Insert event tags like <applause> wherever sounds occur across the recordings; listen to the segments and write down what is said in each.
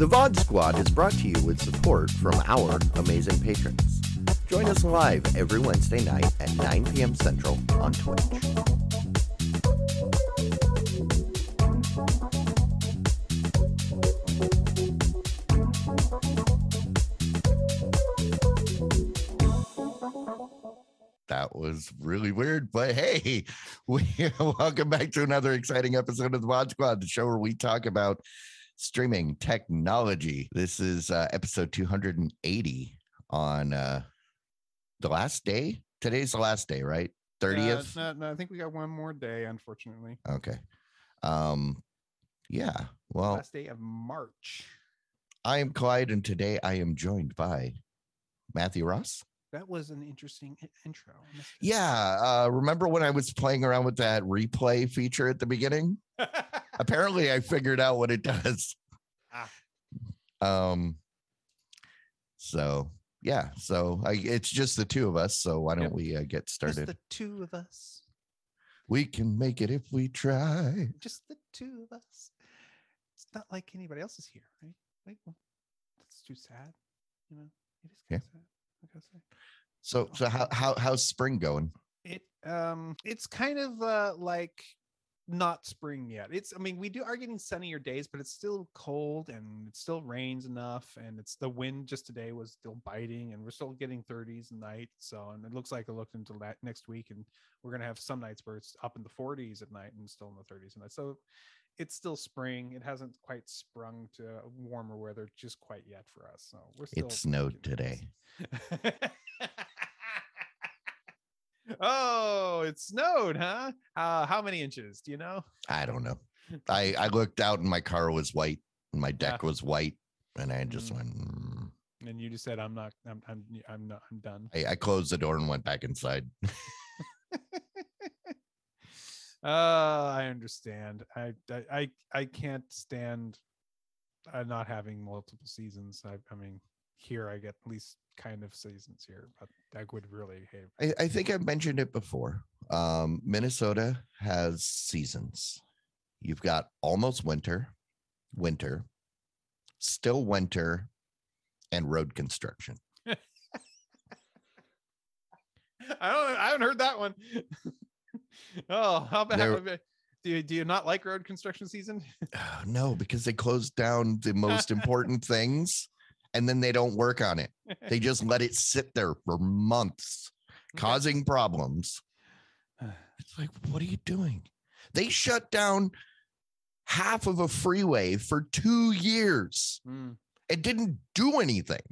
The VOD Squad is brought to you with support from our amazing patrons. Join us live every Wednesday night at 9 p.m. Central on Twitch. That was really weird, but hey, <laughs> we welcome back to another exciting episode of the VOD Squad, the show where we talk about streaming technology. This is uh, episode 280 on uh, the last day. Today's the last day, right? 30th. Uh, no, no, I think we got one more day, unfortunately. Okay. Um, yeah. Well, Last day of March. I am Clyde, and today I am joined by Matthew Ross. That was an interesting intro. Yeah. Uh, remember when I was playing around with that replay feature at the beginning? <laughs> Apparently, I figured out what it does. Ah. Um. So yeah. So I, it's just the two of us. So why don't Yep. we uh, get Just started? the two of us. we can make it if we try. Just the two of us. It's not like anybody else is here, right? Like, well, that's too sad. You know, it is Yeah. kind of sad. I gotta say. So so how how how's spring going? It um, it's kind of uh like not spring yet. It's I mean we do are getting sunnier days, but it's still cold and it still rains enough, and it's the wind just today was still biting, and we're still getting 30s at night. So and it looks like I looked into that next week, and we're gonna have some nights where it's up in the 40s at night and still in the 30s at night. So it's still spring. It hasn't quite sprung to warmer weather just quite yet for us. So we're still It snowed today. <laughs> oh, it snowed, huh? Uh, how many inches? Do you know? I don't know. <laughs> I I looked out and my car was white and my deck Yeah. was white, and I just Mm. went. "Mm." And you just said, "I'm not. I'm. I'm. I'm not. I'm done." I, I closed the door and went back inside. <laughs> Uh, I understand. I. I. I, I can't stand uh, not having multiple seasons. I. I mean, here I get at least kind of seasons here, but I would really hate. I, I think I've mentioned it before. Um, Minnesota has seasons. You've got almost winter, winter, still winter, and road construction. <laughs> I don't. I haven't heard that one. <laughs> <laughs> oh, how bad? There- <laughs> Do you, do you not like road construction season? <sighs> No, because they close down the most <laughs> important things and then they don't work on it. They just let it sit there for months, causing problems. <sighs> It's like, what are you doing? They shut down half of a freeway for two years. Mm. It didn't do anything.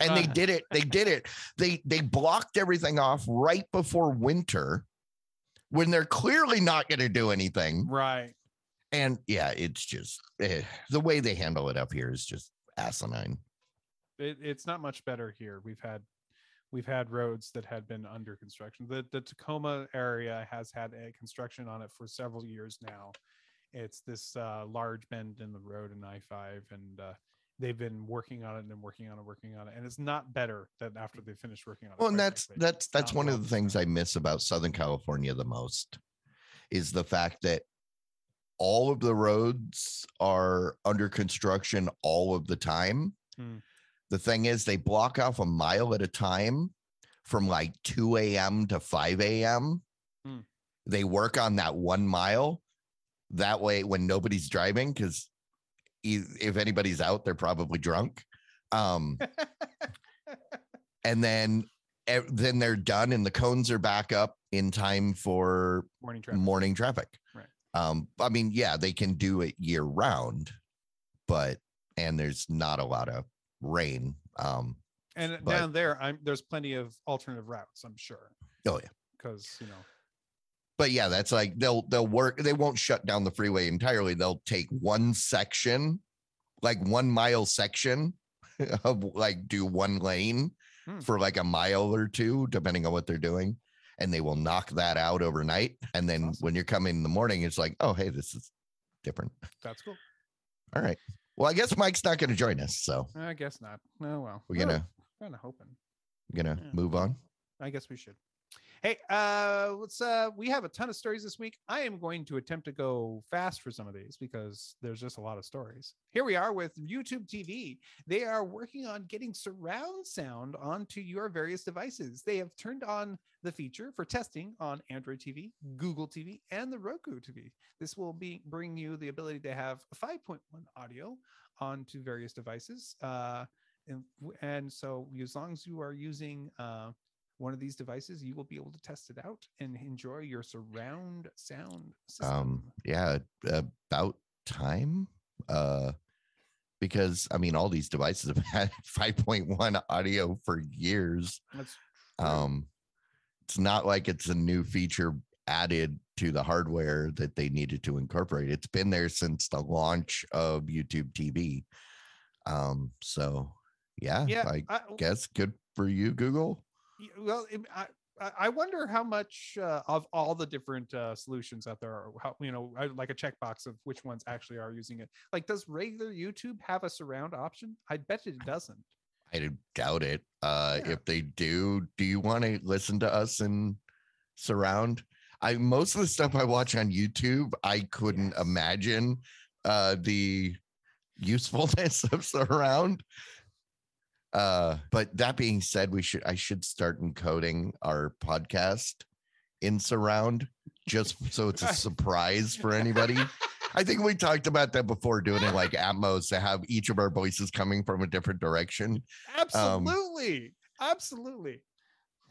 And they Uh. did it. They did it. They they blocked everything off right before winter when they're clearly not going to do anything. Right. And yeah, it's just eh, the way they handle it up here is just asinine. it, it's not much better here. We've had we've had roads that had been under construction. The the Tacoma area has had a construction on it for several years now. It's this uh, large bend in the road in I five, and uh, they've been working on it and working on it, working on it, and it's not better than after they finished working on it. Well, and that's frankly. that's that's one well of the things I miss about Southern California the most is the fact that all of the roads are under construction all of the time. Hmm. The thing is, they block off a mile at a time from like 2 a.m. to 5 a.m. Hmm. They work on that one mile. That way, when nobody's driving, because if anybody's out, they're probably drunk. Um, <laughs> and then then they're done and the cones are back up in time for morning traffic. morning traffic Right. um i mean yeah they can do it year round but and there's not a lot of rain um and but- down there, I'm there's plenty of alternative routes. I'm sure oh yeah because you know but yeah that's like they'll they'll work they won't shut down the freeway entirely they'll take one section like one mile section <laughs> of like do one lane Hmm. for like a mile or two depending on what they're doing and they will knock that out overnight and then awesome. when you're coming in the morning it's like oh hey this is different that's cool. all right well i guess mike's not going to join us so I guess not. Oh well, we're gonna kind of hoping. we're gonna Yeah. move on I guess we should. Hey, uh, let's uh we have a ton of stories this week. I am going to attempt to go fast for some of these because there's just a lot of stories. Here we are with YouTube TV. They are working on getting surround sound onto your various devices. They have turned on the feature for testing on Android TV, Google TV, and the Roku TV. This will be bring you the ability to have 5.1 audio onto various devices. Uh and, and so as long as you are using uh one of these devices, you will be able to test it out and enjoy your surround sound system. Um, yeah, about time. Uh, because I mean, all these devices have <laughs> had 5.1 audio for years. That's true. Um, it's not like it's a new feature added to the hardware that they needed to incorporate. It's been there since the launch of YouTube TV. Um, so yeah, yeah, I I, guess good for you, Google. Well, it- I, I- I wonder how much uh, of all the different uh, solutions out there are, how, you know, like a checkbox of which ones actually are using it. Like, does regular YouTube have a surround option? I bet it doesn't. I doubt it. Uh, Yeah. If they do, do you want to listen to us in surround? I most of the stuff I watch on YouTube, I couldn't Yes. imagine uh, the usefulness <laughs> of surround. Uh, but that being said, we should I should start encoding our podcast in surround just so it's a <laughs> surprise for anybody. I think we talked about that before doing it like Atmos to have each of our voices coming from a different direction. Absolutely. Absolutely.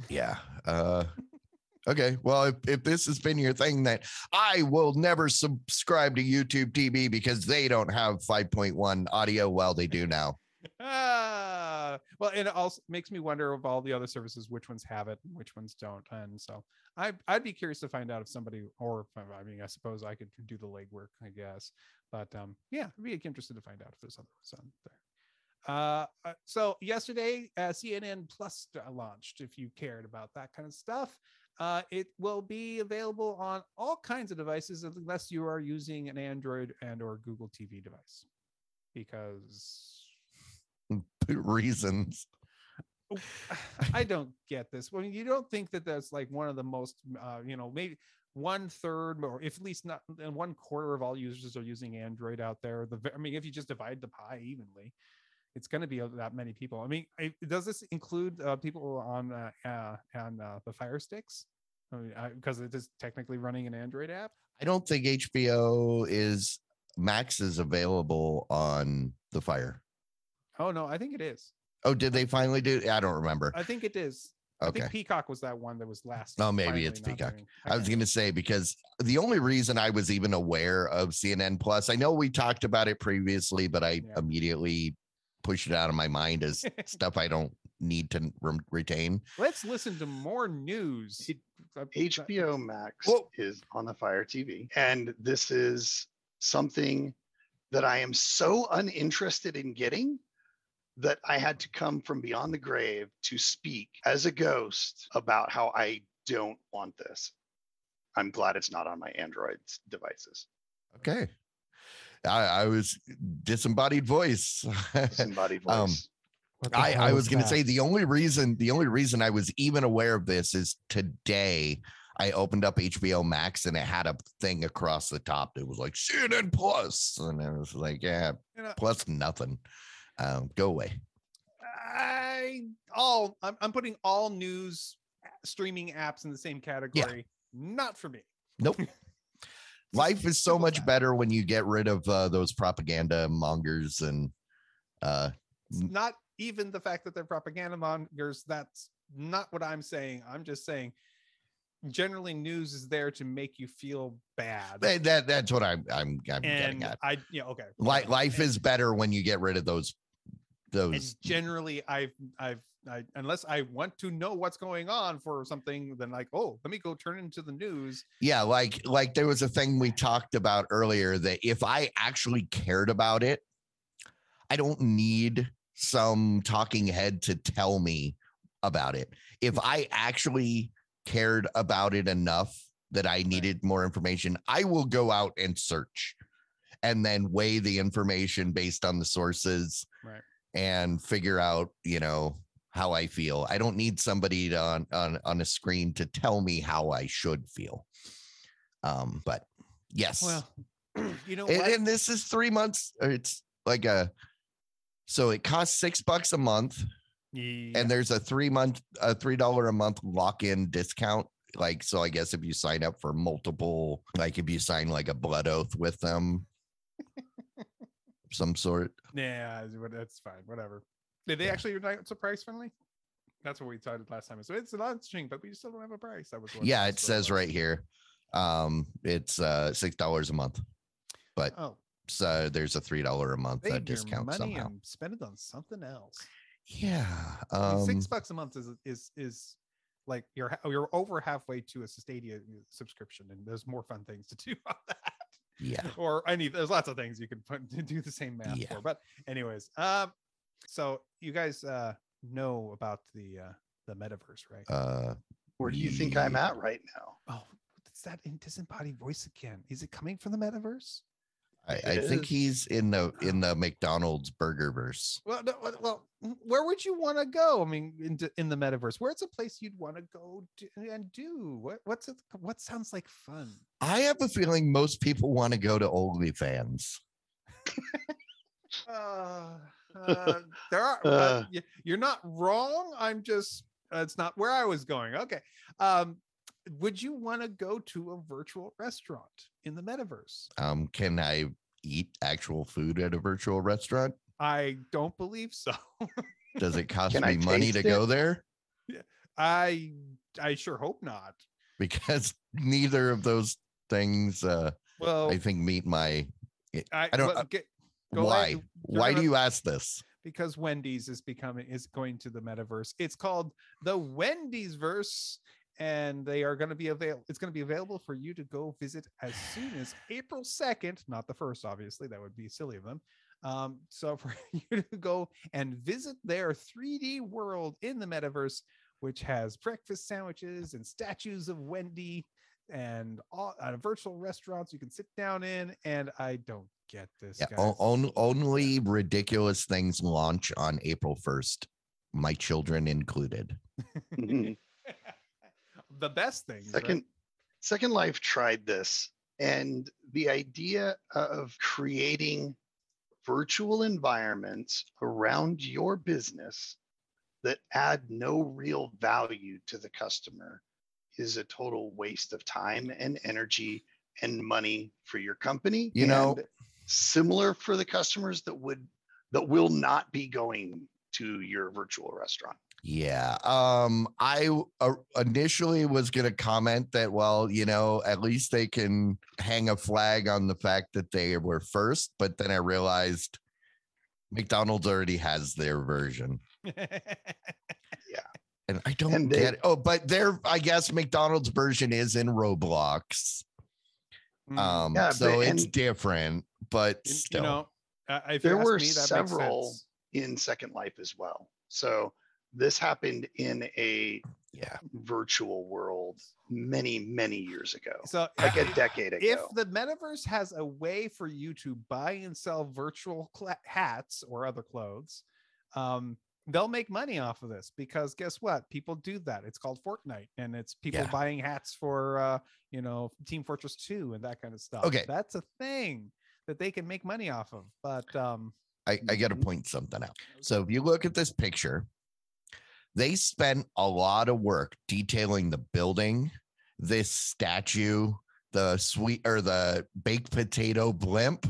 Yeah. Uh okay. Well, if, if this has been your thing that I will never subscribe to YouTube TV because they don't have 5.1 audio, well, they do now. <laughs> Ah, well, and it also makes me wonder of all the other services, which ones have it and which ones don't. And so I, I'd be curious to find out if somebody, or if, I mean, I suppose I could do the legwork, I guess. But um, yeah, I'd be interested to find out if there's other ones on there. Uh, uh, so yesterday, uh, CNN Plus uh, launched. If you cared about that kind of stuff, uh, it will be available on all kinds of devices unless you are using an Android and or Google TV device, because Reasons. I don't get this. I mean, you don't think that that's like one of the most, uh, you know, maybe one third or if at least not and one quarter of all users are using Android out there. The I mean, if you just divide the pie evenly, it's going to be that many people. I mean, I, does this include uh, people on uh, uh, on uh, the Fire Sticks? I mean, because it is technically running an Android app. I don't think HBO is Max is available on the Fire. Oh no, I think it is. Oh, did they finally do? I don't remember. I think it is. Okay. I think Peacock was that one that was last. Oh, maybe it's Peacock. doing- I was going to say because the only reason I was even aware of CNN Plus, I know we talked about it previously, but I Yeah. immediately pushed it out of my mind as <laughs> stuff I don't need to re- retain. Let's listen to more news. Uh, HBO Max Whoa. is on the Fire TV. And this is something that I am so uninterested in getting that I had to come from beyond the grave to speak as a ghost about how I don't want this. I'm glad it's not on my Android devices. Okay. I, I was disembodied voice. <laughs> Disembodied voice. Um, I, I hell was going to say the only reason the only reason I was even aware of this is today I opened up HBO Max and it had a thing across the top that was like CNN Plus. Plus and I was like yeah you know, plus nothing um, go away I all I'm, I'm putting all news streaming apps in the same category. Yeah. Not for me. nope <laughs> <laughs> life is so much better when you get rid of uh, those propaganda mongers and uh It's not even the fact that they're propaganda mongers. That's not what I'm saying. I'm just saying generally news is there to make you feel bad. that, that that's what I'm I'm, I'm getting at I yeah, okay. Li- okay. life is better when you get rid of those and generally I've I've I unless I want to know what's going on for something, then like, oh, let me go turn into the news. Yeah, like like there was a thing we talked about earlier that if I actually cared about it, I don't need some talking head to tell me about it. If I actually cared about it enough that I needed more information, I will go out and search and then weigh the information based on the sources Right. And figure out, you know, how I feel. I don't need somebody to, on on on a screen to tell me how I should feel. Um, but yes, Well, <clears throat> you know and, and this is three months. Or it's like a so it costs six bucks a month, Yeah. and there's a three month a three dollar a month lock in discount. Like so, I guess if you sign up for multiple, like if you sign like a blood oath with them, some sort. Yeah, that's fine. Whatever. Did they Yeah. actually announce a price finally? That's what we decided last time. So it's a launching, but we still don't have a price. That was Yeah, it says was. right here. Um, it's uh six dollars a month, but Oh, so there's a three dollar a month uh, save your discount money somehow. and spend it on something else. Yeah. Um, Six bucks a month is is is like you're you're over halfway to a Stadia subscription, and there's more fun things to do <laughs> on that. Yeah. or any there's lots of things you can put <laughs> to do the same math Yeah. for but anyways um so you guys uh know about the uh the metaverse right Uh Where do you think I'm at right now? oh it's that in disembodied voice again is it coming from the metaverse I, I think he's in the <sighs> in the McDonald's burger verse. well no, well, where would you want to go i mean in, in the metaverse where's a place you'd want to go do, and do what what's it what sounds like fun I have a feeling most people want to go to OnlyFans. <laughs> uh, uh, there are <laughs> Uh. uh, you're not wrong i'm just uh, it's not where i was going okay um would you want to go to a virtual restaurant in the metaverse Um, can I eat actual food at a virtual restaurant? i don't believe so <laughs> Does it cost Can me money to taste go it? there? i i sure hope not Because <laughs> neither of those things uh well I think meet my i, I don't- well, uh, get- go why? ahead. Why do you ask this? because Wendy's is becoming is going to the metaverse. It's called the Wendy's verse, and they are going to be available. It's going to be available for you to go visit as soon as <sighs> April second, not the first, obviously. That would be silly of them. Um, so <laughs> for you to go and visit their 3D world in the metaverse, which has breakfast sandwiches and statues of Wendy and all uh, virtual restaurants you can sit down in. And I don't get this. Yeah, guys. on, only ridiculous things launch on April 1st, my children included. <laughs> <laughs> The best things. right? Second, Second Life tried this, and the idea of creating virtual environments around your business that add no real value to the customer is a total waste of time and energy and money for your company. You know- and similar for the customers that would that will not be going to your virtual restaurant. Yeah. Um, I w- uh, initially was going to comment that, well, you know, at least they can hang a flag on the fact that they were first, but then I realized McDonald's already has their version. <laughs> Yeah. And I don't And they- get it. Oh, but their, I guess McDonald's version is in Roblox. Mm. Um, Yeah, so but- it's different, but You- still. you know, uh, There were me, that several- in Second Life as well. So this happened in a yeah. virtual world many, many years ago, So like a if- decade if the metaverse has a way for you to buy and sell virtual cla hats or other clothes, um, they'll make money off of this because guess what? People do that. It's called Fortnite, and it's people Yeah. buying hats for uh, you know Team Fortress 2 and that kind of stuff. Okay. that's a thing that they can make money off of. But um, I, I got to Mhm. point something out. So if you look at this picture, they spent a lot of work detailing the building, this statue, the sweet or the baked potato blimp.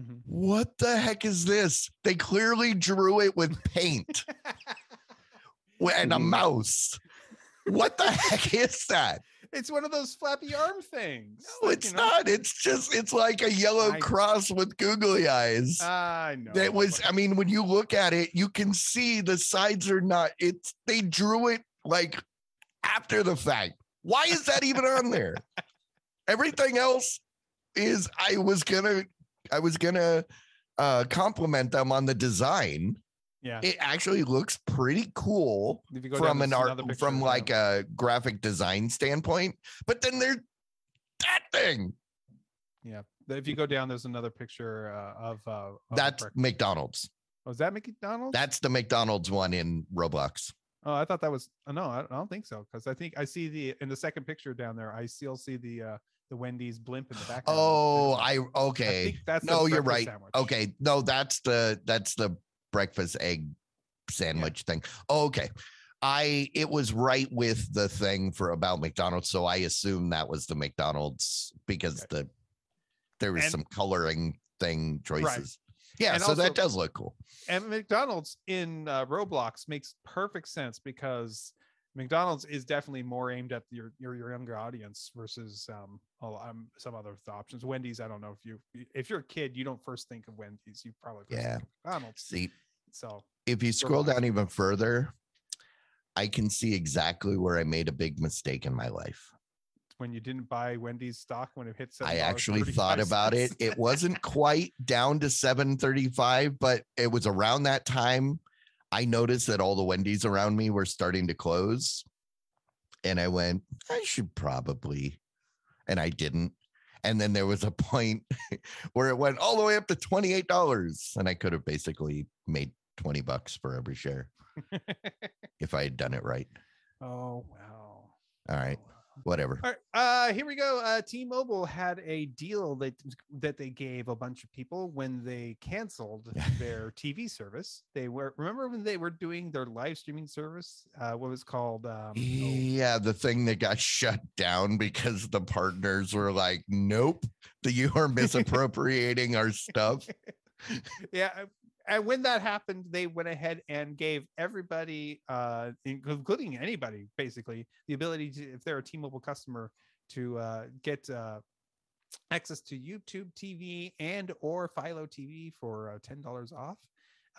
mhm. What the heck is this? They clearly drew it with paint <laughs> and a Mhm. mouse. What the heck is that? It's one of those flappy arm things. No, like, it's you know- not. It's just, it's like a yellow I- cross with googly eyes. I know. that was i mean when you look at it you can see the sides are not it's they drew it like after the fact why is that even on there everything else is i was gonna i was gonna uh compliment them on the design yeah. it actually looks pretty cool If you go down, from an art from like a graphic design standpoint but then there's that thing Yeah. If you go down, there's another picture uh, of uh, of that's mcdonald's Was that McDonald's? That's the McDonald's one in Roblox. oh, I thought that was. Oh, no, I I don't think so. Because I think I see the in the second picture down there. I still see the uh the Wendy's blimp in the background. Oh, I I okay. that's No, you're right. sandwich. Okay, no, that's the that's the breakfast egg sandwich thing. Okay. I it was right with the thing for about McDonald's, so I assume that was the McDonald's because the there was And- some coloring thing choices. Yeah, And so that does look cool. and McDonald's in uh, Roblox makes perfect sense because McDonald's is definitely more aimed at your your, your younger audience versus um, um some other options. Wendy's, I don't know if you if you're a kid, you don't first think of Wendy's, you probably Yeah. McDonald's. See, So if you scroll down even further, I can see exactly where I made a big mistake in my life. when you didn't buy Wendy's stock when it hit, I actually thought about it. It wasn't quite down to 735, but it was around that time. I noticed that all the Wendy's around me were starting to close. And I went, I should probably. And I didn't. And then there was a <laughs> point where it went all the way up to $28. And I could have basically made 20 bucks for every share <laughs> if I had done it right. oh wow. All right. Oh, wow. Whatever. All right, uh, here we go. Uh, T-Mobile had a deal that that they gave a bunch of people when they canceled <laughs> their TV service. They were remember when they were doing their live streaming service. Uh, what was called? Um, oh, Yeah, the thing that got <laughs> shut down because the partners were like, "Nope, you are <laughs> misappropriating our stuff." yeah. And when that happened, they went ahead and gave everybody, uh, including anybody, basically, the ability to, if they're a T-Mobile customer, to uh, get uh, access to YouTube TV and or Philo TV for uh, ten dollars off.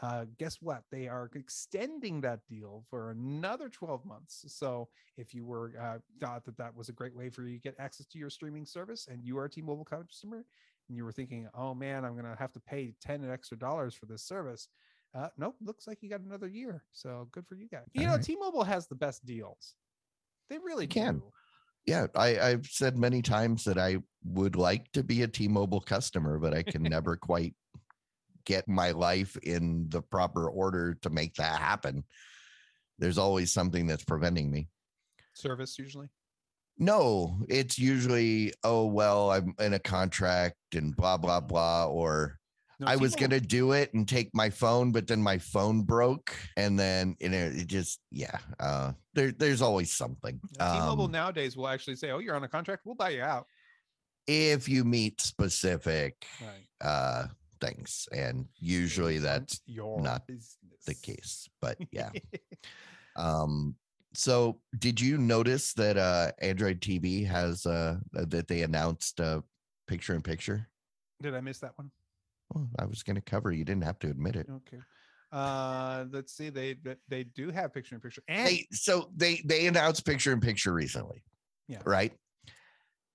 Uh, guess what? They are extending that deal for another 12 months. So if you were uh, thought that that was a great way for you to get access to your streaming service and you are a T-Mobile customer, and you were thinking, oh man, I'm going to have to pay 10 extra dollars for this service. Uh, nope, looks like you got another year. So good for you guys. You know, Alright. T-Mobile has the best deals. They really can. do. Yeah, I, I've said many times that I would like to be a T-Mobile customer, but I can never <laughs> quite get my life in the proper order to make that happen. There's always something that's preventing me. Service usually. No, it's usually, oh well, I'm in a contract and blah blah blah, or No, I was gonna do it and take my phone, but then my phone broke, and then you know it just yeah. Uh, there there's always something. Yeah, T-Mobile Um, nowadays will actually say, "Oh, you're on a contract. We'll buy you out." if you meet specific Right. uh things, and usually that's not business. the case. But yeah. <laughs> um. So did you notice that uh Android TV has uh that they announced uh picture in picture? Did I miss that one? Oh, I was going to cover. You didn't have to admit it. Okay. Uh, let's see. They they- do have picture in picture, and They so they they announced picture in picture recently. Yeah. Right.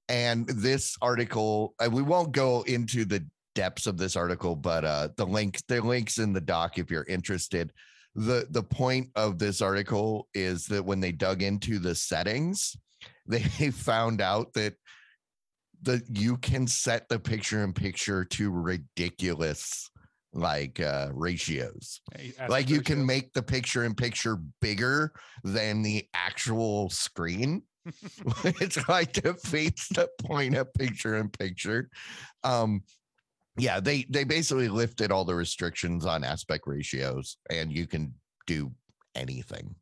And this article, uh, we won't go into the depths of this article, but uh the link the links in the doc if you're interested. The the point of this article is that when they dug into the settings, <laughs> they found out that the you can set the picture in picture to ridiculous like uh ratios. Hey, like you can make the picture in picture bigger than the actual screen. <laughs> <laughs> It's like defeats the point of picture in picture. Um yeah they they basically lifted all the restrictions on aspect ratios and you can do anything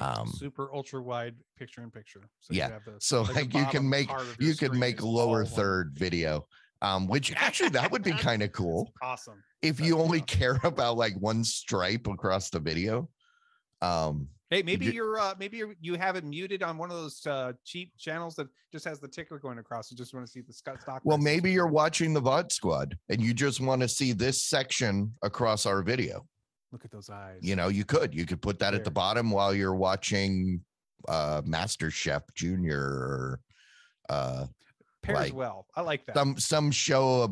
um super ultra wide picture in picture. So Yeah, have the, so like <laughs> you can make part of your you can make lower third video um which <laughs> actually that would be kind of cool Awesome. if you only awesome. care about like one stripe across the video um Hey, maybe you- you're uh maybe you're, you have it muted on one of those uh cheap channels that just has the ticker going across. You just want to see the sc- stock. Well, maybe you're watching the VOD squad and you just want to see this section across our video. Look at those eyes. You know, you could you could put that at the bottom while you're watching uh MasterChef Junior or uh pairs like, well. I like that. some some show uh,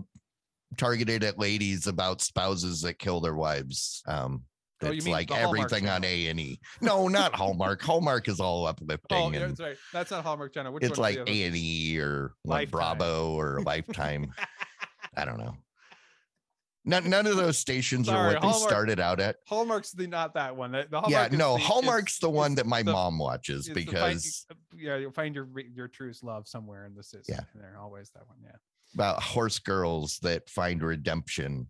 targeted at ladies about spouses that kill their wives. Um Oh, it's like the Hallmark everything on. A and E. No, not Hallmark. <laughs> Hallmark is all uplifting. oh, yeah, that's right. That's not Hallmark Channel. Which it's like A and E or like Lifetime. Bravo or <laughs> Lifetime. I don't know. <laughs> none, none of those stations are Sorry, what they started out at. Hallmark's the not that one. The, the yeah, Hallmark no, the- Hallmark's the one that my the- mom watches the find- because yeah, you'll find your your truest love somewhere in the system. Yeah. and they're always that one. Yeah, about horse girls that find redemption.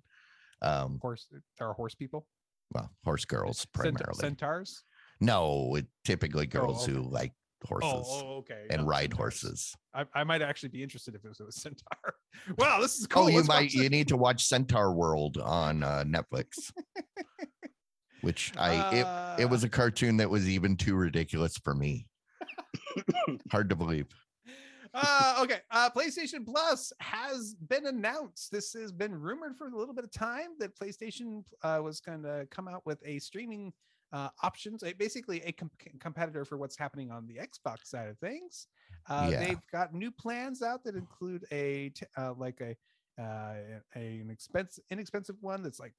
Um, horse. There are horse people. Well, horse girls primarily. centaurs. no, it typically girls okay. who like horses Oh, oh, okay. and no, ride centaurs. horses. I, I might actually be interested if it was a centaur. <laughs> wow, this is cool. Oh, you Let's might you need to <laughs> watch Centaurworld on uh, Netflix. <laughs> Which I it, it was Uh, a cartoon that was even too ridiculous for me. Hard to believe. Uh, okay. Uh, PlayStation Plus has been announced. This has been rumored for a little bit of time that PlayStation uh, was going to come out with a streaming uh, options, a, basically a com- competitor for what's happening on the Xbox side of things. Uh, Yeah. They've got new plans out that include a t- uh, like a, uh, a an expense inexpensive one that's like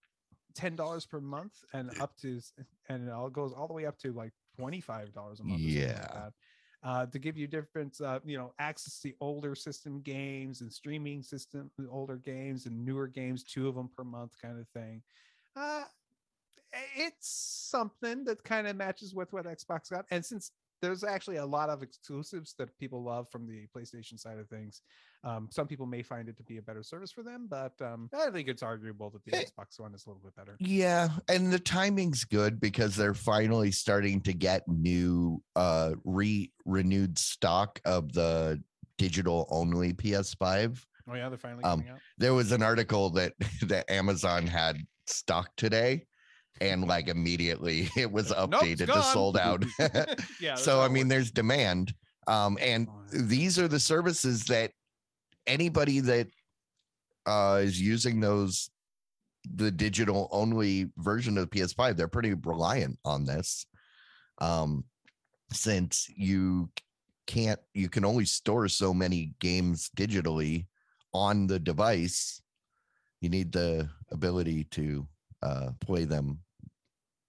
ten dollars per month and up to and it all goes all the way up to like twenty five dollars a month. like Yeah. Uh, to give you different, uh, you know, access to older system games and streaming system, older games and newer games, two of them per month, kind of thing. Uh, it's something that kind of matches with what Xbox got, and since there's actually a lot of exclusives that people love from the PlayStation side of things. Um, some people may find it to be a better service for them, but um, I think it's arguable that the Eh. Xbox one is a little bit better. Yeah, and the timing's good because they're finally starting to get new uh re renewed stock of the digital only PS5. Oh yeah, they're finally Um, out. There was an article that <laughs> that Amazon had stock today and like immediately <laughs> it was Nope, updated to sold out. <laughs> yeah. so I mean works. there's demand um and these are the services that anybody that uh is using those the digital only version of PS5 they're pretty reliant on this um since you can't you can only store so many games digitally on the device. You need the ability to uh play them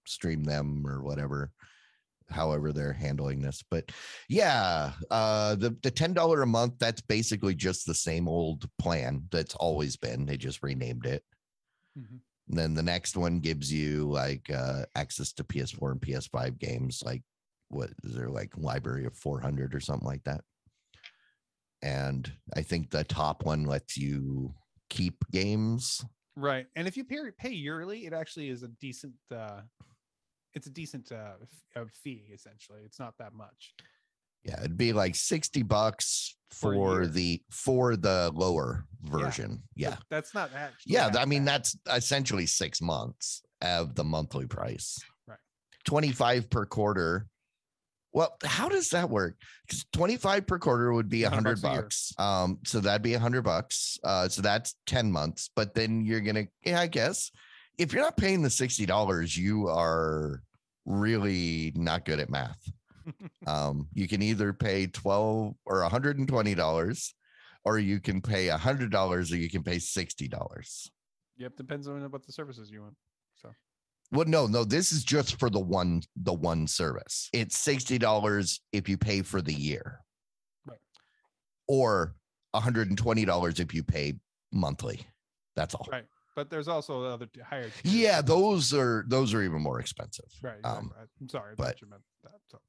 stream them or whatever however they're handling this but yeah uh the the ten dollar a month that's basically just the same old plan that's always been they just renamed it Mhm. and then the next one gives you like uh access to ps4 and ps5 games like what is there like library of 400 or something like that and i think the top one lets you keep games Right. And if you pay, pay yearly, it actually is a decent uh it's a decent uh, f- fee essentially. It's not that much. yeah it'd be like 60 bucks For for the for the lower version yeah But that's not actually Yeah, that I mean bad. that's essentially six months of the monthly price. Right. 25 per quarter. Well, how does that work? Because 25 per quarter would be a 100 hundred bucks. Um, so that'd be a hundred bucks. Uh, so that's 10 months. But then you're gonna, yeah, I guess if you're not paying the $60, you are really not good at math. <laughs> um, you can either pay 12 or $120 or you can pay $100 or you can pay $60. Yep, depends on what the services you want. So Well, no, no, this is just for the one the one service. It's $60 if you pay for the year. Right. Or $120 if you pay monthly. That's all. Right. But there's also other higher Yeah, those are those are even more expensive. right, um, right. I'm sorry, but- you meant that. So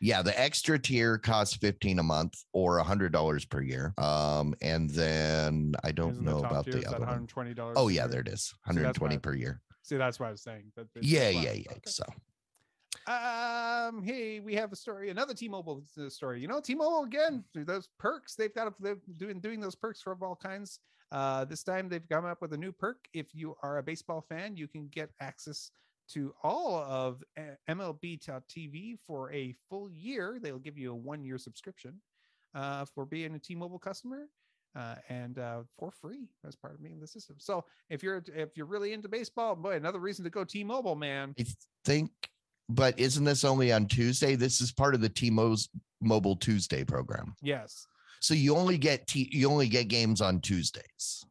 Yeah, the extra tier costs 15 a month or $100 per year. Um and then I don't isn't know top about the other one. 120 dollars. Oh yeah, there it is. that's 120 why- per year. See, that's why I was saying that. it's Yeah, yeah, yeah. Okay. So Um, hey, we have a story, another T-Mobile story. You know, T-Mobile again, those perks they've got, they've doing doing those perks for all kinds. Uh, this time they've come up with a new perk. If you are a baseball fan, you can get access to all of uh, MLB.TV for a full year. They'll give you a one-year subscription uh, for being a T-Mobile customer. Uh, and uh, for free as part of being the system. So if you're if you're really into baseball, boy, another reason to go T-Mobile, man. I think but isn't this only on Tuesday? This is part of the T-Mo's Mobile Tuesday program. Yes, So you only get T you only get games on Tuesdays.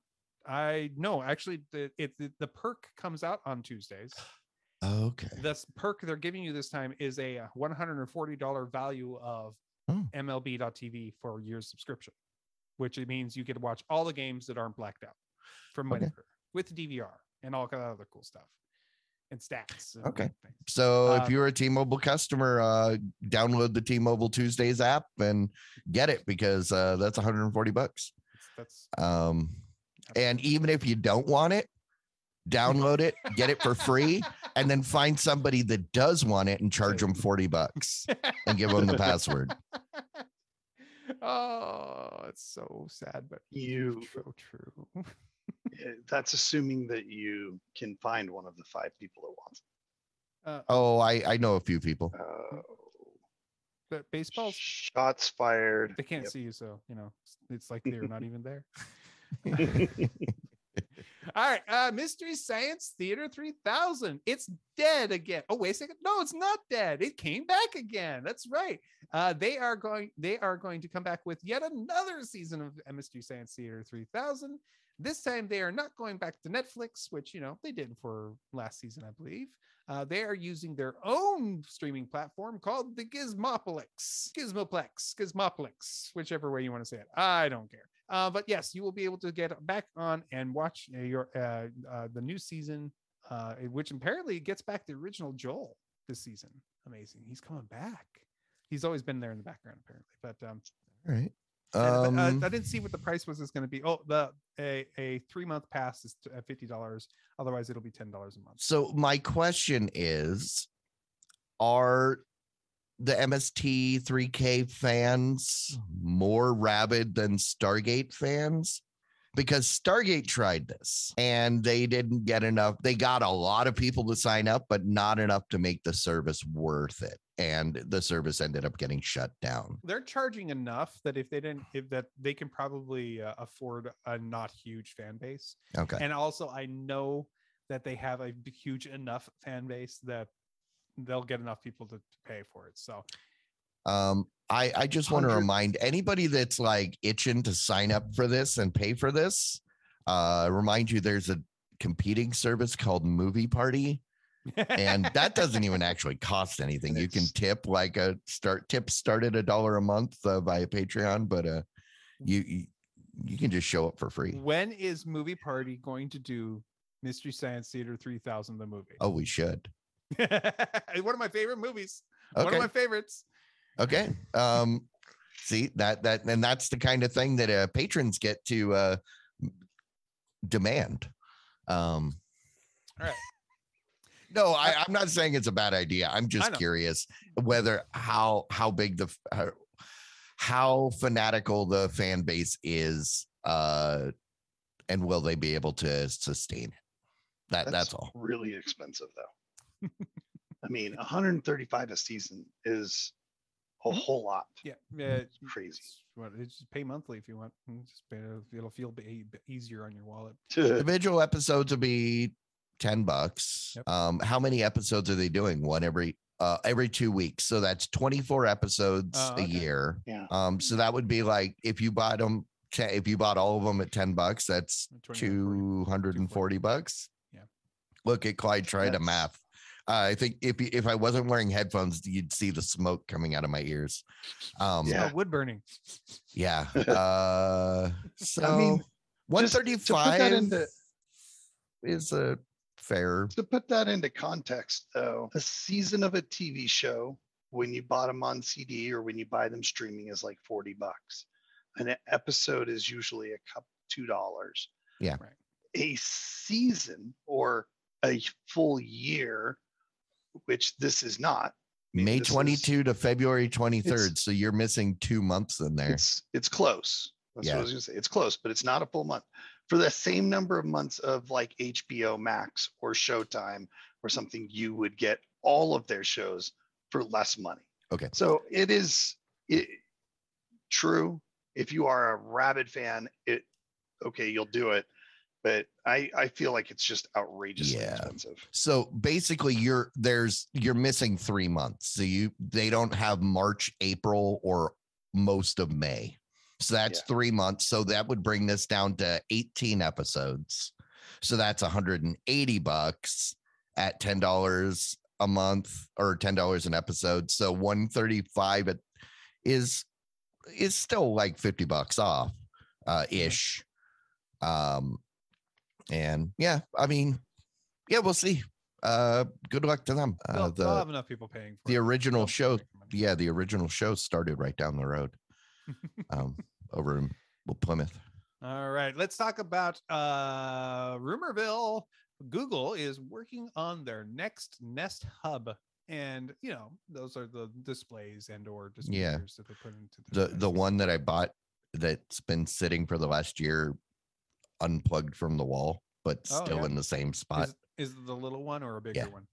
I no, actually, the it the, the perk comes out on Tuesdays. Okay. This perk they're giving you this time is a uh, $140 value of Hmm. MLB.TV for your subscription, which it means you get to watch all the games that aren't blacked out from Okay. with DVR and all kind of other cool stuff and stats. and Okay. things. So if Um, you're a T-Mobile customer, uh, download the T-Mobile Tuesdays app and get it because uh, that's 140 bucks. That's, Um, and even if you don't want it, download it, get it for free, <laughs> and then find somebody that does want it and charge them 40 bucks and give them the password. <laughs> oh, it's so sad, but You so true. <laughs> eh, that's assuming that you can find one of the five people that wants. Uh, Oh, I I know a few people. it. Uh, but baseball's shots fired. they can't Yep. see you, so you know it's- it's like they're not <laughs> even there. <laughs> <laughs> All right, uh, Mystery Science Theater 3000. It's dead again. Oh, wait a second. No, it's not dead. It came back again. That's right. Uh, they are going. They are going to come back with yet another season of uh, Mystery Science Theater 3000. This time they are not going back to Netflix, which you know they did for last season, I believe. Uh, they are using their own streaming platform called the Gizmoplex, Gizmoplex, Gizmoplex, whichever way you want to say it. I don't care. Uh, but yes, you will be able to get back on and watch uh, your uh, uh, the new season, uh, which apparently gets back the original Joel this season. Amazing, he's coming back. He's always been there in the background apparently, but um, All right. And, uh, but, Um, I didn't see what the price was. Is going to be. Oh, the a a three month pass is t- uh, fifty dollars. Otherwise, it'll be ten dollars a month. so my question is, are the MST 3K fans more rabid than Stargate fans? Because Stargate tried this and they didn't get enough. They got a lot of people to sign up, but not enough to make the service worth it. And the service ended up getting shut down. They're charging enough that if they didn't, if that they can probably uh, afford a not huge fan base. Okay. And also, I know that they have a huge enough fan base that they'll get enough people to, to pay for it. So Um, I, I just want to remind anybody that's like itching to sign up for this and pay for this. Uh, remind you there's a competing service called Movie Party, and that doesn't even <laughs> actually cost anything. You can tip like a start tip start at a dollar a month uh, via Patreon, but uh, you, you you can just show up for free. when is Movie Party going to do Mystery Science Theater 3000, the movie? Oh, we should. <laughs> One of my favorite movies. One of my favorites. Okay. Um, see that that and that's the kind of thing that uh, patrons get to uh, demand. Um, All right. no, I, I'm not saying it's a bad idea. I'm just curious whether how how big the how, how fanatical the fan base is, uh, and will they be able to sustain it? That that's, all. Really expensive though. <laughs> I mean, 135 a season is a Mhm. whole lot. Yeah. Yeah. It's crazy. it's- What, it's just pay monthly if you want. Mm, Just pay, it'll feel be- be easier on your wallet. <laughs> Individual episodes will be 10 bucks. Yep. Um, how many episodes are they doing? One every uh every two weeks. So that's 24 episodes Oh, a year. Yeah. Um, so that would be like if you bought them, if you bought all of them at 10 bucks, that's 240 bucks. Yeah. Look at Clyde trying to math. Uh, I think if if I wasn't wearing headphones, you'd see the smoke coming out of my ears. Um, Yeah. Wood burning. yeah. <laughs> Uh, so mean, just 135 is a fair. To put that into context, though, a season of a TV show, when you bought them on CD or when you buy them streaming, is like 40 bucks. An episode is usually a cup two dollars. Yeah. Right. A season or a full year, which this is not. I mean, May this is- 22 to February 23rd. So you're missing two months in there. It's it's close. That's what Yeah. I was gonna say. It's close, but it's not a full month. For the same number of months of like HBO Max or Showtime or something, you would get all of their shows for less money. Okay. So it is it, true. If you are a rabid fan, it okay, you'll do it. But I I feel like it's just outrageously Yeah. expensive. So basically you're there's you're missing 3 months. So you they don't have March, April or most of May. So that's Yeah. 3 months. So that would bring this down to 18 episodes. So that's 180 bucks at $10 a month or $10 an episode. So 135 it is is still like 50 bucks off uh ish. Um and yeah, I mean yeah, we'll see. Uh, good luck to them. Uh, They'll, they'll the have enough people paying for the it. original They'll show, yeah, the original show started right down the road, <laughs> um, over in Plymouth. All right, let's talk about uh Rumorville. Google is working on their next Nest Hub, and you know those are the displays and or displays Yeah. that they put into The their the one that I bought that's been sitting for the last year, unplugged from the wall, but Oh, still yeah. in the same spot. is, is it the little one or a bigger one.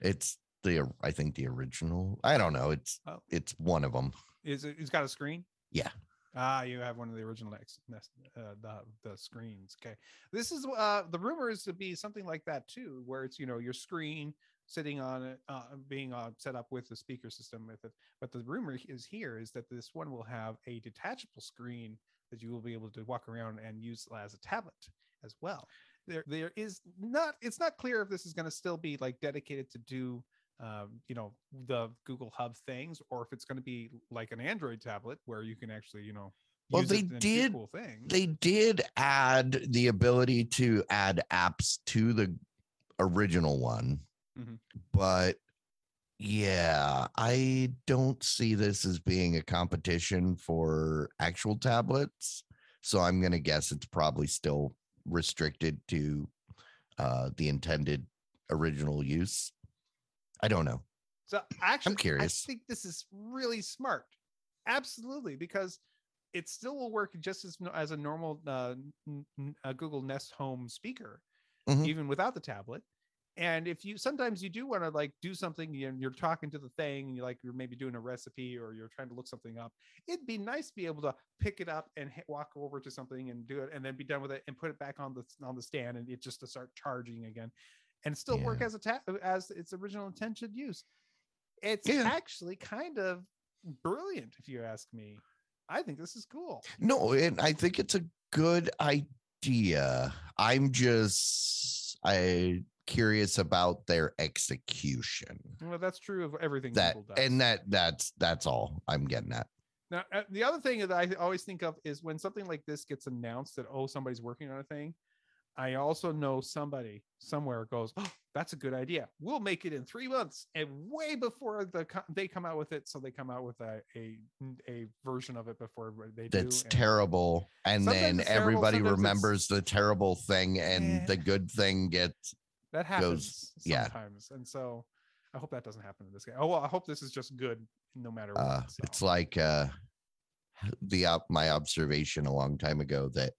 It's the I think the original. I don't know. It's Oh. it's one of them. Is it? It's got a screen. Yeah. Ah, you have one of the original Nest uh, the the screens. Okay, this is uh the rumor is to be something like that too, where it's you know your screen sitting on it, uh, being uh, set up with the speaker system with it. But the rumor is here is that this one will have a detachable screen that you will be able to walk around and use as a tablet as well. There, there is not. It's not clear if this is going to still be like dedicated to do um, you know the google hub things or if it's going to be like an android tablet where you can actually you know Well, they did- cool things They did add the ability to add apps to the original one, Mhm. but yeah, I don't see this as being a competition for actual tablets. So I'm going to guess it's probably still restricted to uh, the intended original use. I don't know. so actually I'm curious. i think this is really smart absolutely because it still will work just as as a normal uh, google nest home speaker Mhm. even without the tablet and if you sometimes you do want to like do something and you're talking to the thing and you like you're maybe doing a recipe or you're trying to look something up it'd be nice to be able to pick it up and hit, walk over to something and do it and then be done with it and put it back on the on the stand and it just to start charging again and still work as a tab as its original intended use it's Yeah. actually kind of brilliant if you ask me i think this is cool No, and I think it's a good idea. I'm just I curious about their execution. well that's true of everything That Google does. and that that's that's all I'm getting at. Now, uh, the other thing that I always think of is when something like this gets announced that oh somebody's working on a thing. I also know somebody somewhere goes, oh, that's a good idea. We'll make it in three months, and way before the they come out with it, so they come out with a a, a version of it before they do. That's and- terrible. And then it's terrible, everybody remembers the terrible thing and Yeah. the good thing gets That happens yeah. sometimes, and so I hope that doesn't happen in this game. Oh well, I hope this is just good no matter what. uh so. it's like uh the my observation a long time ago that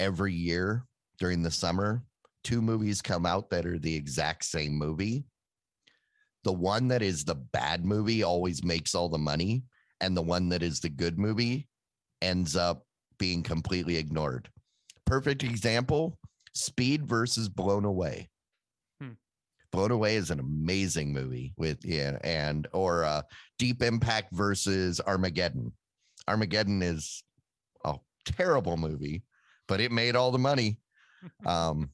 every year during the summer two movies come out that are the exact same movie the one that is the bad movie always makes all the money and the one that is the good movie ends up being completely ignored perfect example speed versus blown away. Blown away is an amazing movie with yeah and or uh deep impact versus armageddon. Armageddon is a terrible movie but it made all the money. <laughs> Um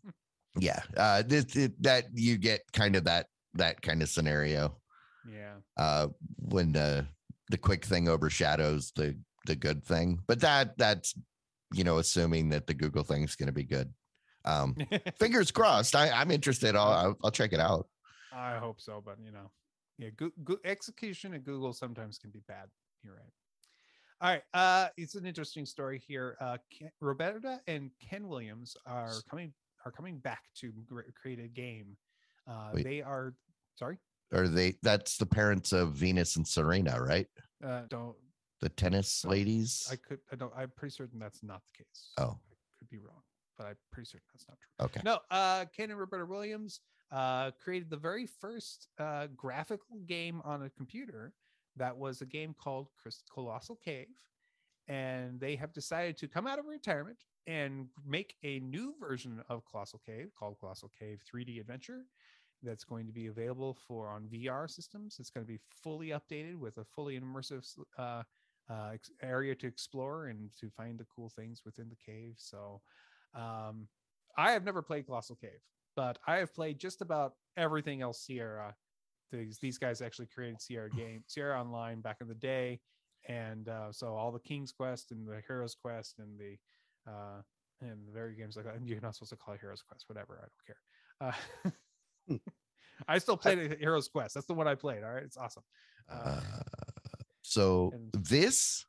yeah uh this it, that you get kind of that that kind of scenario. Yeah. uh when the the quick thing overshadows the the good thing but that that's you know assuming that the google thing's going to be good um <laughs> fingers crossed I, i'm interested I'll, I'll i'll check it out I hope so, but you know, yeah, go, go, execution at Google sometimes can be bad. You're right. All right, uh, it's an interesting story here. Uh, Ken, Roberta and Ken Williams are coming are coming back to create a game. Uh, Wait. they are sorry. or they that's the parents of venus and serena right Uh, don't the tennis ladies I could I don't I'm pretty certain that's not the case. Oh. I could be wrong, but I'm pretty certain that's not true. okay No, uh, Ken and Roberta Williams uh, created the very first uh, graphical game on a computer that was a game called Colossal Cave. And they have decided to come out of retirement and make a new version of Colossal Cave called Colossal Cave 3D Adventure that's going to be available for on VR systems. It's going to be fully updated with a fully immersive uh, uh, area to explore and to find the cool things within the cave. So um, I have never played Colossal Cave, but I have played just about everything else Sierra. These these guys actually created Sierra <laughs> game Sierra Online back in the day, and uh, so all the King's Quest and the Heroes Quest and the uh, and the very games like that. And you're not supposed to call it Heroes Quest, whatever. I don't care. Uh, <laughs> I still <laughs> played Heroes Quest. That's the one I played. All right, it's awesome. Uh, Uh, so and- this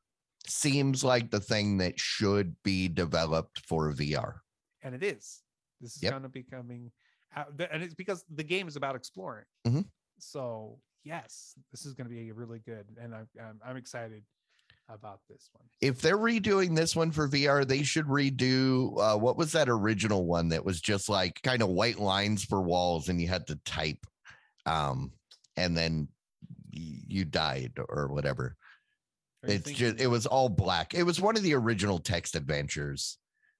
seems like the thing that should be developed for VR. and it is. This is Yep. going to be coming out, and it's because the game is about exploring. Mhm. So yes, this is going to be really good, and I'm I'm, I'm excited about this one. If they're redoing this one for VR, they should redo uh, what was that original one that was just like kind of white lines for walls and you had to type, um, and then you died or whatever. It's thinking- just it was all black. It was one of the original text adventures,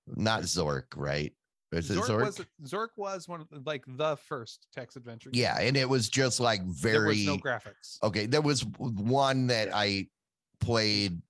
not Zork, right? Is it Zork, Zork? was Zork was one of the- like the first text adventure. game. yeah, and it was just like there was very no graphics. okay. There was one that I played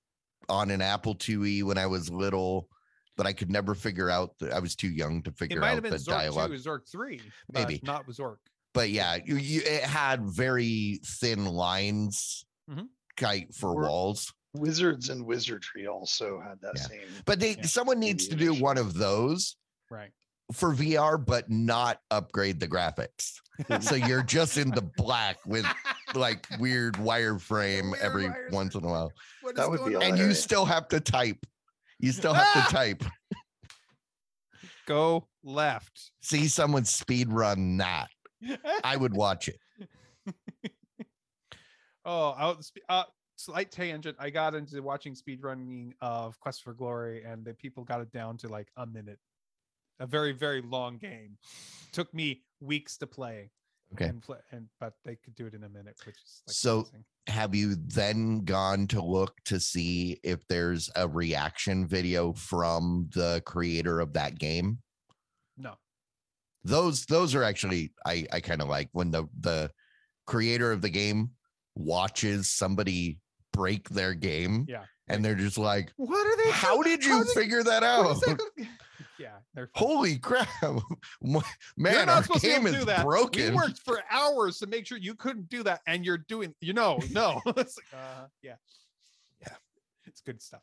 on an Apple IIe when I was little, but I could never figure out. The, I was too young to figure out the Zork dialogue. two, Zork three, Maybe. not Zork. But yeah, you, you, it had very thin lines, Mhm. kite for Or- walls. Wizards and Wizardry also had that Yeah. same. But they Yeah. someone needs to do one of those Right. for VR, but not upgrade the graphics. so <laughs> you're just in the black with like weird wireframe Weird every wires. once in a while. What That is would be? And you still have to type. You still have Ah! to <laughs> type. go left. See someone speed run that. <laughs> I would watch it. Oh, out sp- uh, slight tangent. I got into watching speedrunning of Quest for Glory, and the people got it down to like a minute. A very very long game. Took me weeks to play. Okay. And, play, and but they could do it in a minute, which is like So- amazing. Have you then gone to look to see if there's a reaction video from the creator of that game? no. those those are actually i i kind of like when the the creator of the game watches somebody break their game Yeah. and they're just like What are they? how do- did how you did- figure that out that <laughs> yeah, they're holy crap <laughs> Mo- You're man not our supposed to game to is do that. broken We worked for hours to make sure you couldn't do that, and you're doing. You know, <laughs> no. it's like, uh, yeah, Yeah. it's good stuff.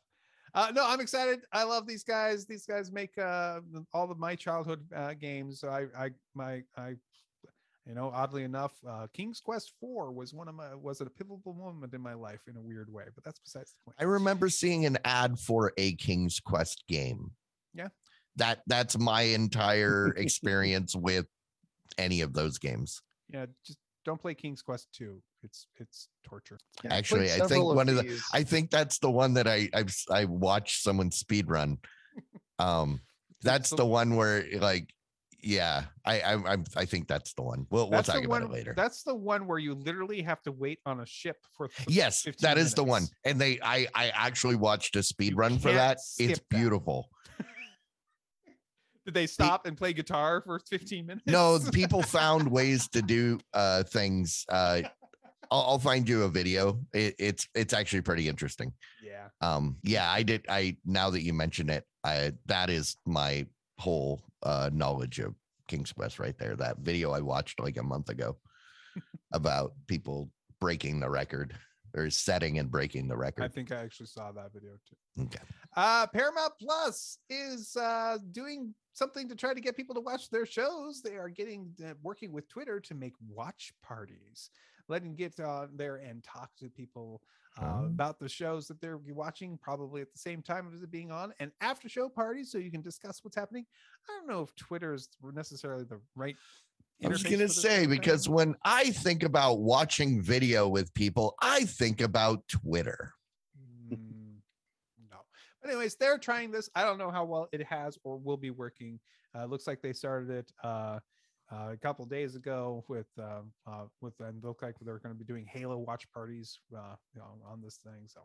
Uh, no, I'm excited. I love these guys. These guys make uh, all of my childhood uh, games. I, I, my, I, you know, oddly enough, uh, King's Quest Four was one of my was it a pivotal moment in my life in a weird way. But that's besides the point. i remember seeing an ad for a king's quest game Yeah. that that's my entire <laughs> experience with any of those games Yeah, just don't play King's Quest Two. It's it's torture. Yeah, Actually, played I think several one of the- I think that's the one that I I've s- I watched someone speed run. <laughs> Um, that's the- the one where like, yeah, I I I'm, I think that's the one. We'll we'll That's talk the about one. it later. That's the one where you literally have to wait on a ship for. Yes, 15 that is the one. And they I I actually watched a speed run for that. It's that. <laughs> beautiful. Did they stop and play guitar for 15 minutes? No, <laughs> people found ways to do uh things. Uh, I'll, I'll find you a video. It, it's it's actually pretty interesting. yeah. um yeah i did i now that you mention it i that is my whole uh knowledge of king's quest right there that video i watched like a month ago <laughs> about people breaking the record or setting and breaking the record. I think I actually saw that video too. okay Uh, Paramount Plus is uh, doing something to try to get people to watch their shows. They are getting uh, working with Twitter to make watch parties, letting get on there and talk to people uh, about the shows that they're watching, probably at the same time as it being on, and after show parties, so you can discuss what's happening. I don't know if Twitter is necessarily the right. i was gonna say because thing. when i think about watching video with people i think about twitter Mm, no. But anyways, they're trying this. I don't know how well it has or will be working. Uh, looks like they started it uh, uh, a couple days ago with um, uh, with and look like they're going to be doing Halo watch parties uh, you know, on this thing. So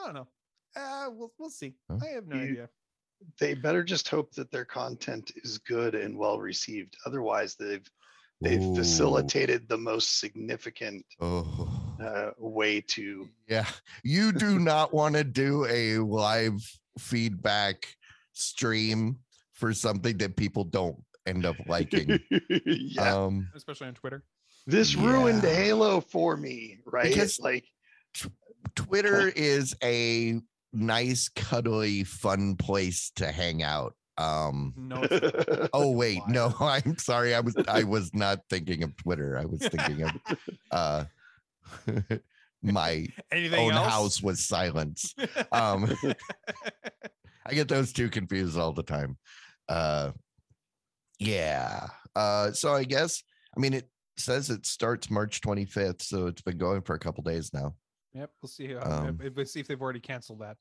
I don't know. Uh, we'll we'll see. Huh? I have no You- idea. they better just hope that their content is good and well received. Otherwise, they've they've Ooh. facilitated the most significant oh uh, way to Yeah, you do <laughs> not want to do a live feedback stream for something that people don't end up liking. <laughs> yeah. Um, Especially on Twitter. this ruined. Halo for me, right? Because- like Twitter is a nice, cuddly, fun place to hang out Um, No. <laughs> oh wait, no, <laughs> I'm sorry. I was I was not thinking of Twitter. I was thinking of uh my Anything own else? house was silence. Um I get those two confused all the time. Uh yeah. Uh so I guess I mean it says it starts March 25th, so it's been going for a couple days now. Yep, we'll see. Um, if- we'll see if they've already canceled that.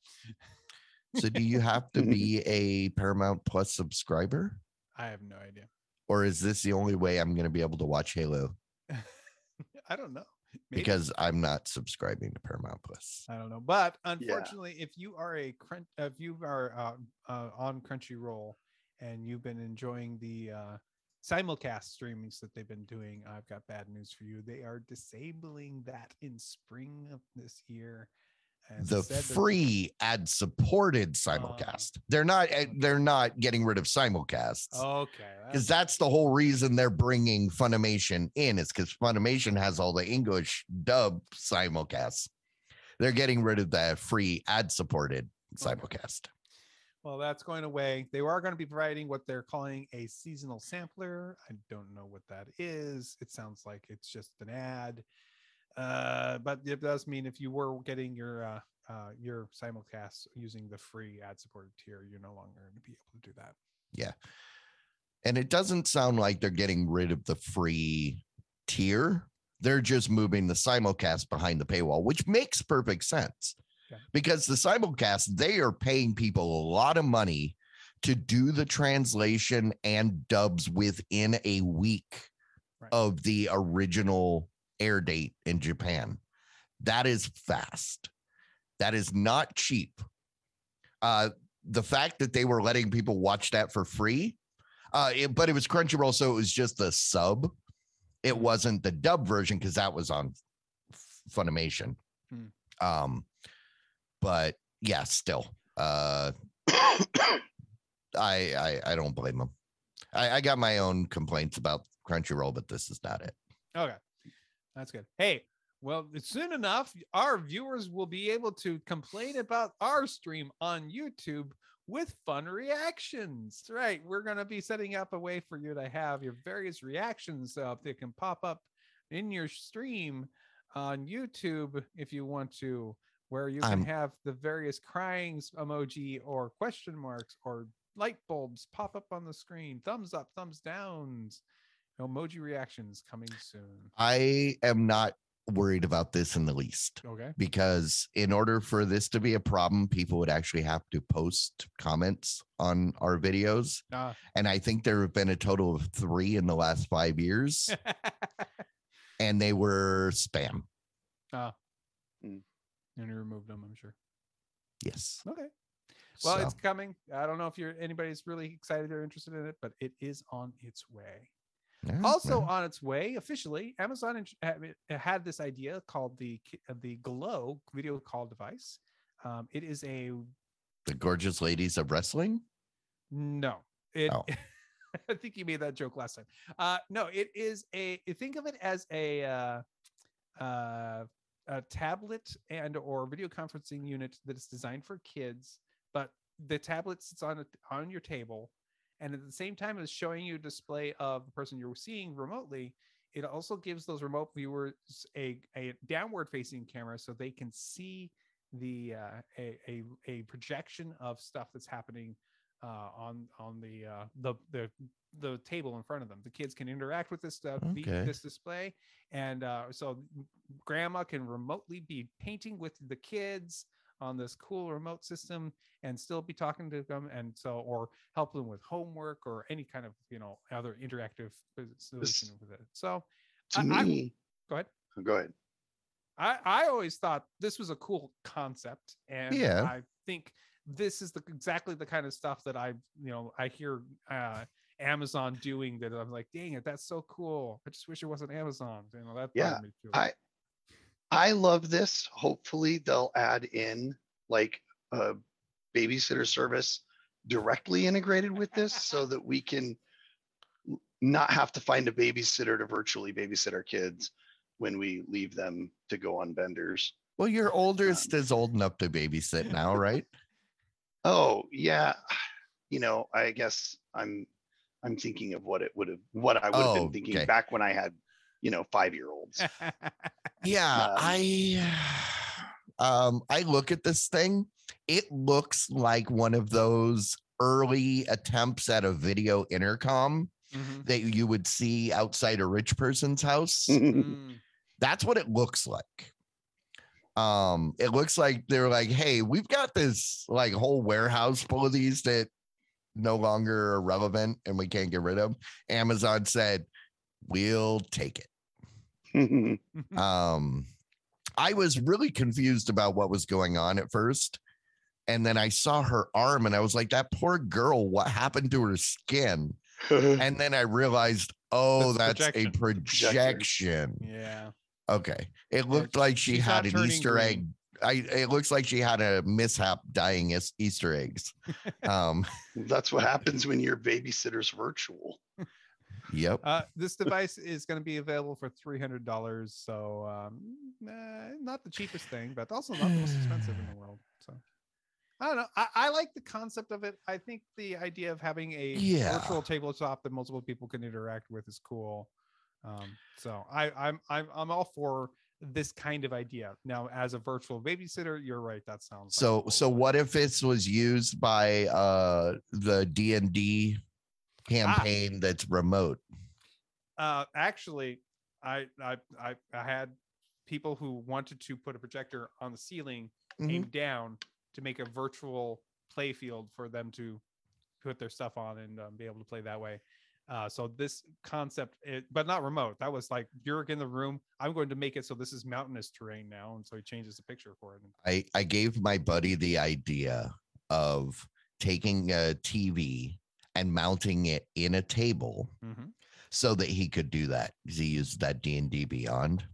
So do you have to <laughs> be a Paramount Plus subscriber? I have no idea. Or is this the only way I'm gonna be able to watch Halo? <laughs> I don't know. Maybe. Because I'm not subscribing to Paramount Plus. I don't know. But unfortunately, if you are a crunch, if you are uh, uh, on Crunchyroll and you've been enjoying the uh, simulcast streamings that they've been doing, I've got bad news for you. They are disabling that in spring of this year. The free ad supported simulcast. they're not eh, they're not getting rid of simulcasts. Okay. Because that's- the whole reason they're bringing Funimation in is because Funimation has all the English dub simulcasts. They're getting rid of the free ad supported Okay. Well, that's going away. They are going to be providing what they're calling a seasonal sampler. I don't know what that is. It sounds like it's just an ad. Uh, but it does mean if you were getting your uh, uh, your simulcast using the free ad supported tier, you're no longer going to be able to do that. Yeah. And it doesn't sound like they're getting rid of the free tier. They're just moving the simulcast behind the paywall, which makes perfect sense. Because the simulcast, they are paying people a lot of money to do the translation and dubs within a week Right. of the original air date in Japan. That is fast. That is not cheap. Uh, the fact that they were letting people watch that for free, uh, it- but it was Crunchyroll, so it was just the sub. It wasn't the dub version because that was on Funimation. Hmm. Um, but yeah, still, uh, I, I I don't blame them. I, I got my own complaints about Crunchyroll, but this is not it. Okay, that's good. Hey, well, soon enough, our viewers will be able to complain about our stream on YouTube with fun reactions. Right, we're going to be setting up a way for you to have your various reactions uh, that can pop up in your stream on YouTube if you want to, where you can I'm- have the various crying emoji or question marks or light bulbs pop up on the screen, thumbs up, thumbs downs. Emoji reactions coming soon. I am not worried about this in the least Okay. because in order for this to be a problem, people would actually have to post comments on our videos. Ah. And I think there have been a total of three in the last five years, <laughs> and they were spam. Ah. And you removed them, I'm sure. Yes. Okay. Well, So, it's coming. I don't know if you're anybody's really excited or interested in it, but it is on its way. yeah, Also yeah. on its way officially, Amazon int- ha- it had this idea called the uh, the Glow video call device. Um, it is a the gorgeous ladies of wrestling. No, it. Oh. <laughs> I think you made that joke last time. Uh, no, it is a. Think of it as a uh, uh, a tablet and or video conferencing unit that is designed for kids, but the tablet sits on on your table, and at the same time as showing you a display of the person you're seeing remotely. It also gives those remote viewers a, a downward facing camera so they can see the uh, a, a a projection of stuff that's happening uh, on on the uh, the the the table in front of them. The kids can interact with this stuff, Okay. this display, and uh, so grandma can remotely be painting with the kids on this cool remote system and still be talking to them and so or help them with homework or any kind of you know other interactive uh, solution with it so to I- I- me, go ahead go ahead. I, I always thought this was a cool concept, and Yeah. I think this is the exactly the kind of stuff that I you know I hear uh, Amazon doing that I'm like, dang it, that's so cool. I just wish it wasn't Amazon. You know that Yeah, me too. I I love this. Hopefully they'll add in like a babysitter service directly integrated with this so that we can not have to find a babysitter to virtually babysit our kids when we leave them to go on benders. Well, your oldest is old enough to babysit now, right? <laughs> Oh, yeah. <sighs> you know, I guess I'm I'm thinking of what it would have what I would have Oh, been thinking okay. back when I had, you know, five year olds. <laughs> Yeah, Um, I <sighs> um I look at this thing. It looks like one of those early attempts at a video intercom Mhm. that you would see outside a rich person's house. <laughs> Mm. That's what it looks like. Um, it looks like they're like, hey, we've got this like whole warehouse full of these that no longer are relevant and we can't get rid of. 'em. Amazon said, we'll take it. <laughs> <laughs> Um i was really confused about what was going on at first and then i saw her arm and i was like that poor girl what happened to her skin <laughs> and then i realized oh That's that's, a projection. projection yeah. Okay it looked like she she's had an turning easter egg. I, it looks like she had a mishap dying as Easter eggs. <laughs> Um, That's what happens when your babysitter's virtual. yep. Uh, this device is going to be available for three hundred dollars. So um, eh, not the cheapest thing, but also not the most expensive in the world. So I don't know. I, I like the concept of it. I think the idea of having a Yeah. virtual tabletop that multiple people can interact with is cool. Um, so I, I'm I'm I'm all for this kind of idea. Now, as a virtual babysitter, you're right. That sounds So cool so what if this was used by uh the D and D Ah. campaign that's remote? Uh, actually, I, I I I had people who wanted to put a projector on the ceiling Mhm. came down to make a virtual play field for them to put their stuff on and um, be able to play that way. Uh, so this concept, it, but not remote. That was like you're in the room. I'm going to make it so this is mountainous terrain now, and so he changes the picture for it. I I gave my buddy the idea of taking a TV and mounting it in a table Mhm. so that he could do that. He used that D and D Beyond.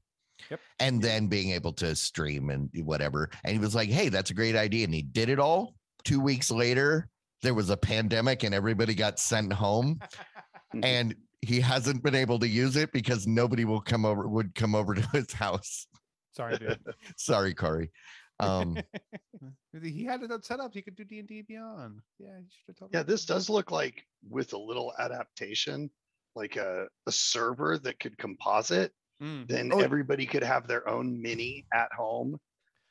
Yep. And then being able to stream and whatever. And he was like, "Hey, that's a great idea." And he did it all. Two weeks later, there was a pandemic and everybody got sent home. <laughs> and he hasn't been able to use it because nobody will come over would come over to <laughs> his house. Sorry, dude. <laughs> Sorry, Corey. Um, <laughs> he had it set up. He could do D and D Beyond. Yeah, he should have told. Yeah, me. this does look like with a little adaptation, like a, a server that could composite, Mm. then Oh. everybody could have their own mini at home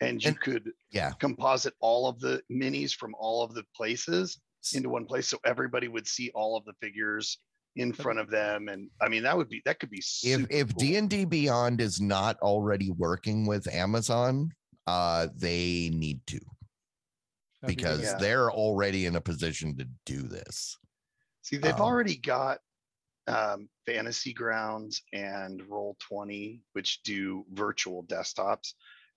and you And- could yeah. composite all of the minis from all of the places into one place so everybody would see all of the figures in front of them and i mean that would be that could be if super if cool. D&D Beyond is not already working with Amazon, uh they need to That'd because good. Yeah. they're already in a position to do this. see they've um, already got um, fantasy grounds and roll 20 which do virtual desktops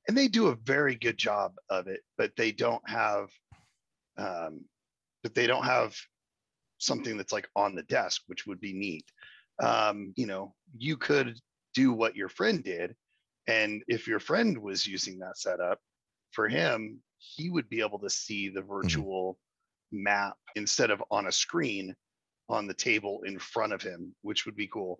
and they do a very good job of it but they don't have um, but they don't have something that's like on the desk which would be neat um, you know you could do what your friend did and if your friend was using that setup for him he would be able to see the virtual map instead of on a screen on the table in front of him which would be cool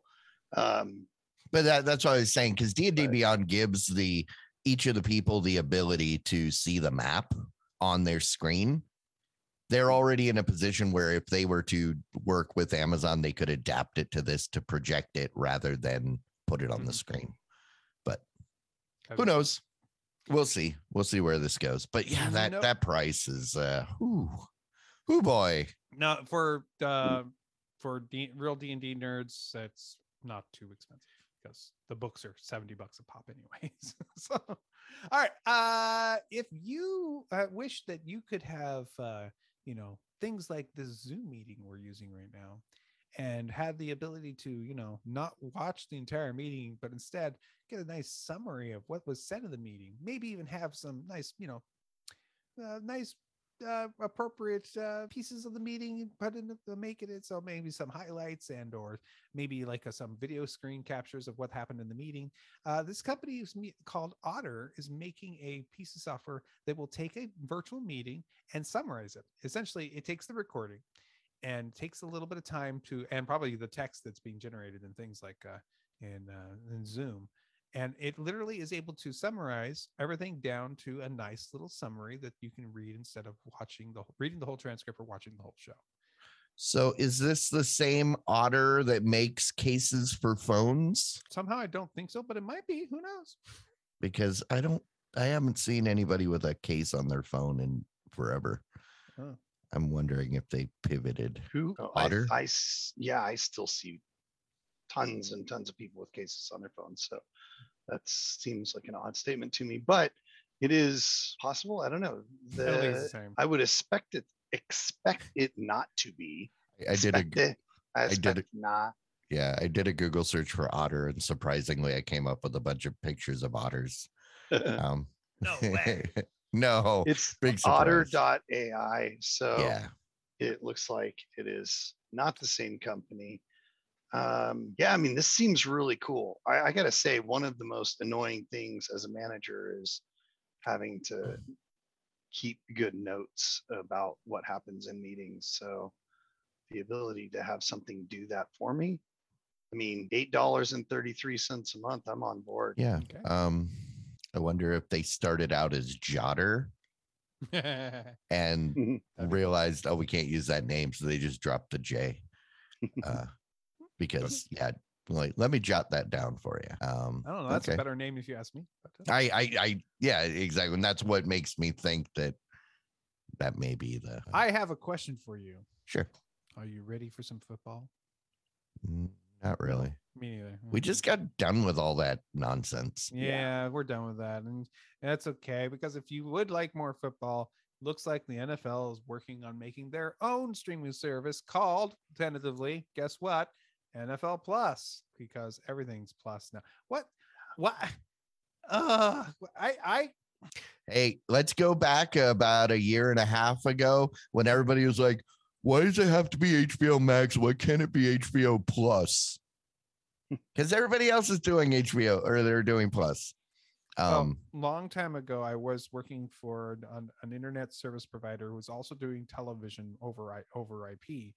um, But that, that's what I was saying because D&D Right. Beyond gives the each of the people the ability to see the map on their screen. They're already in a position where if they were to work with Amazon, they could adapt it to this to project it rather than put it on the Mhm. screen. That'd Who knows? We'll see. We'll see where this goes. But yeah, that Nope. that price is uh whoo, whoo boy. Now for uh for D- real D and D nerds, that's not too expensive because the books are seventy bucks a pop anyways. <laughs> so, all right. Uh, if you uh, wish that you could have, uh, you know, things like the Zoom meeting we're using right now, and had the ability to, you know, not watch the entire meeting, but instead get a nice summary of what was said in the meeting. Maybe even have some nice, you know, uh, nice uh, appropriate uh, pieces of the meeting and put in the making it so maybe some highlights and or maybe like a, some video screen captures of what happened in the meeting. Uh, this company is me- called otter is making a piece of software that will take a virtual meeting and summarize it. Essentially it takes the recording and takes a little bit of time to and probably the text that's being generated in things like uh, in, uh, in zoom and it literally is able to summarize everything down to a nice little summary that you can read instead of watching the whole- reading the whole transcript or watching the whole show So is this the same otter that makes cases for phones? Somehow I don't think so, but it might be. Who knows? Because I don't I haven't seen anybody with a case on their phone in forever. Oh. I'm wondering if they pivoted. Who? Oh, I- Otter? Yeah, I still see tons and tons of people with cases on their phones. So that seems like an odd statement to me, but it is possible. I don't know. I don't think it's the The. I would expect it expect it not to be. I did a it. I did a- not. yeah, I did a Google search for otter and surprisingly I came up with a bunch of pictures of otters. <laughs> Um No way. <laughs> no. it's big surprise. otter.ai. So Yeah. it looks like it is not the same company. Um, yeah, I mean, this seems really cool. I, I got to say, one of the most annoying things as a manager is having to keep good notes about what happens in meetings. So the ability to have something do that for me. I mean, eight dollars and thirty-three cents a month. I'm on board. Yeah. Okay. Um I wonder if they started out as Jotter <laughs> and Mhm. realized, oh, we can't use that name. So they just dropped the J. <laughs> Uh, because yeah, like let me jot that down for you. Um, I don't know. That's okay. a better name if you ask me. uh, I, I, I, yeah, exactly. And that's what makes me think that that may be the I have a question for you. sure. Are you ready for some football? Mm, Not really. Me neither. We just got done with all that nonsense. Yeah, we're done with that. And that's okay because if you would like more football, looks like the NFL is working on making their own streaming service called tentatively, guess what? NFL Plus, because everything's plus now. What? What? Uh, I, I, Hey, let's go back about a year and a half ago when everybody was like, why does it have to be HBO Max? Why can't it be HBO Plus? <laughs> Because everybody else is doing HBO or they're doing Plus. um, Um, long time ago, I was working for an, an internet service provider who was also doing television over over IP,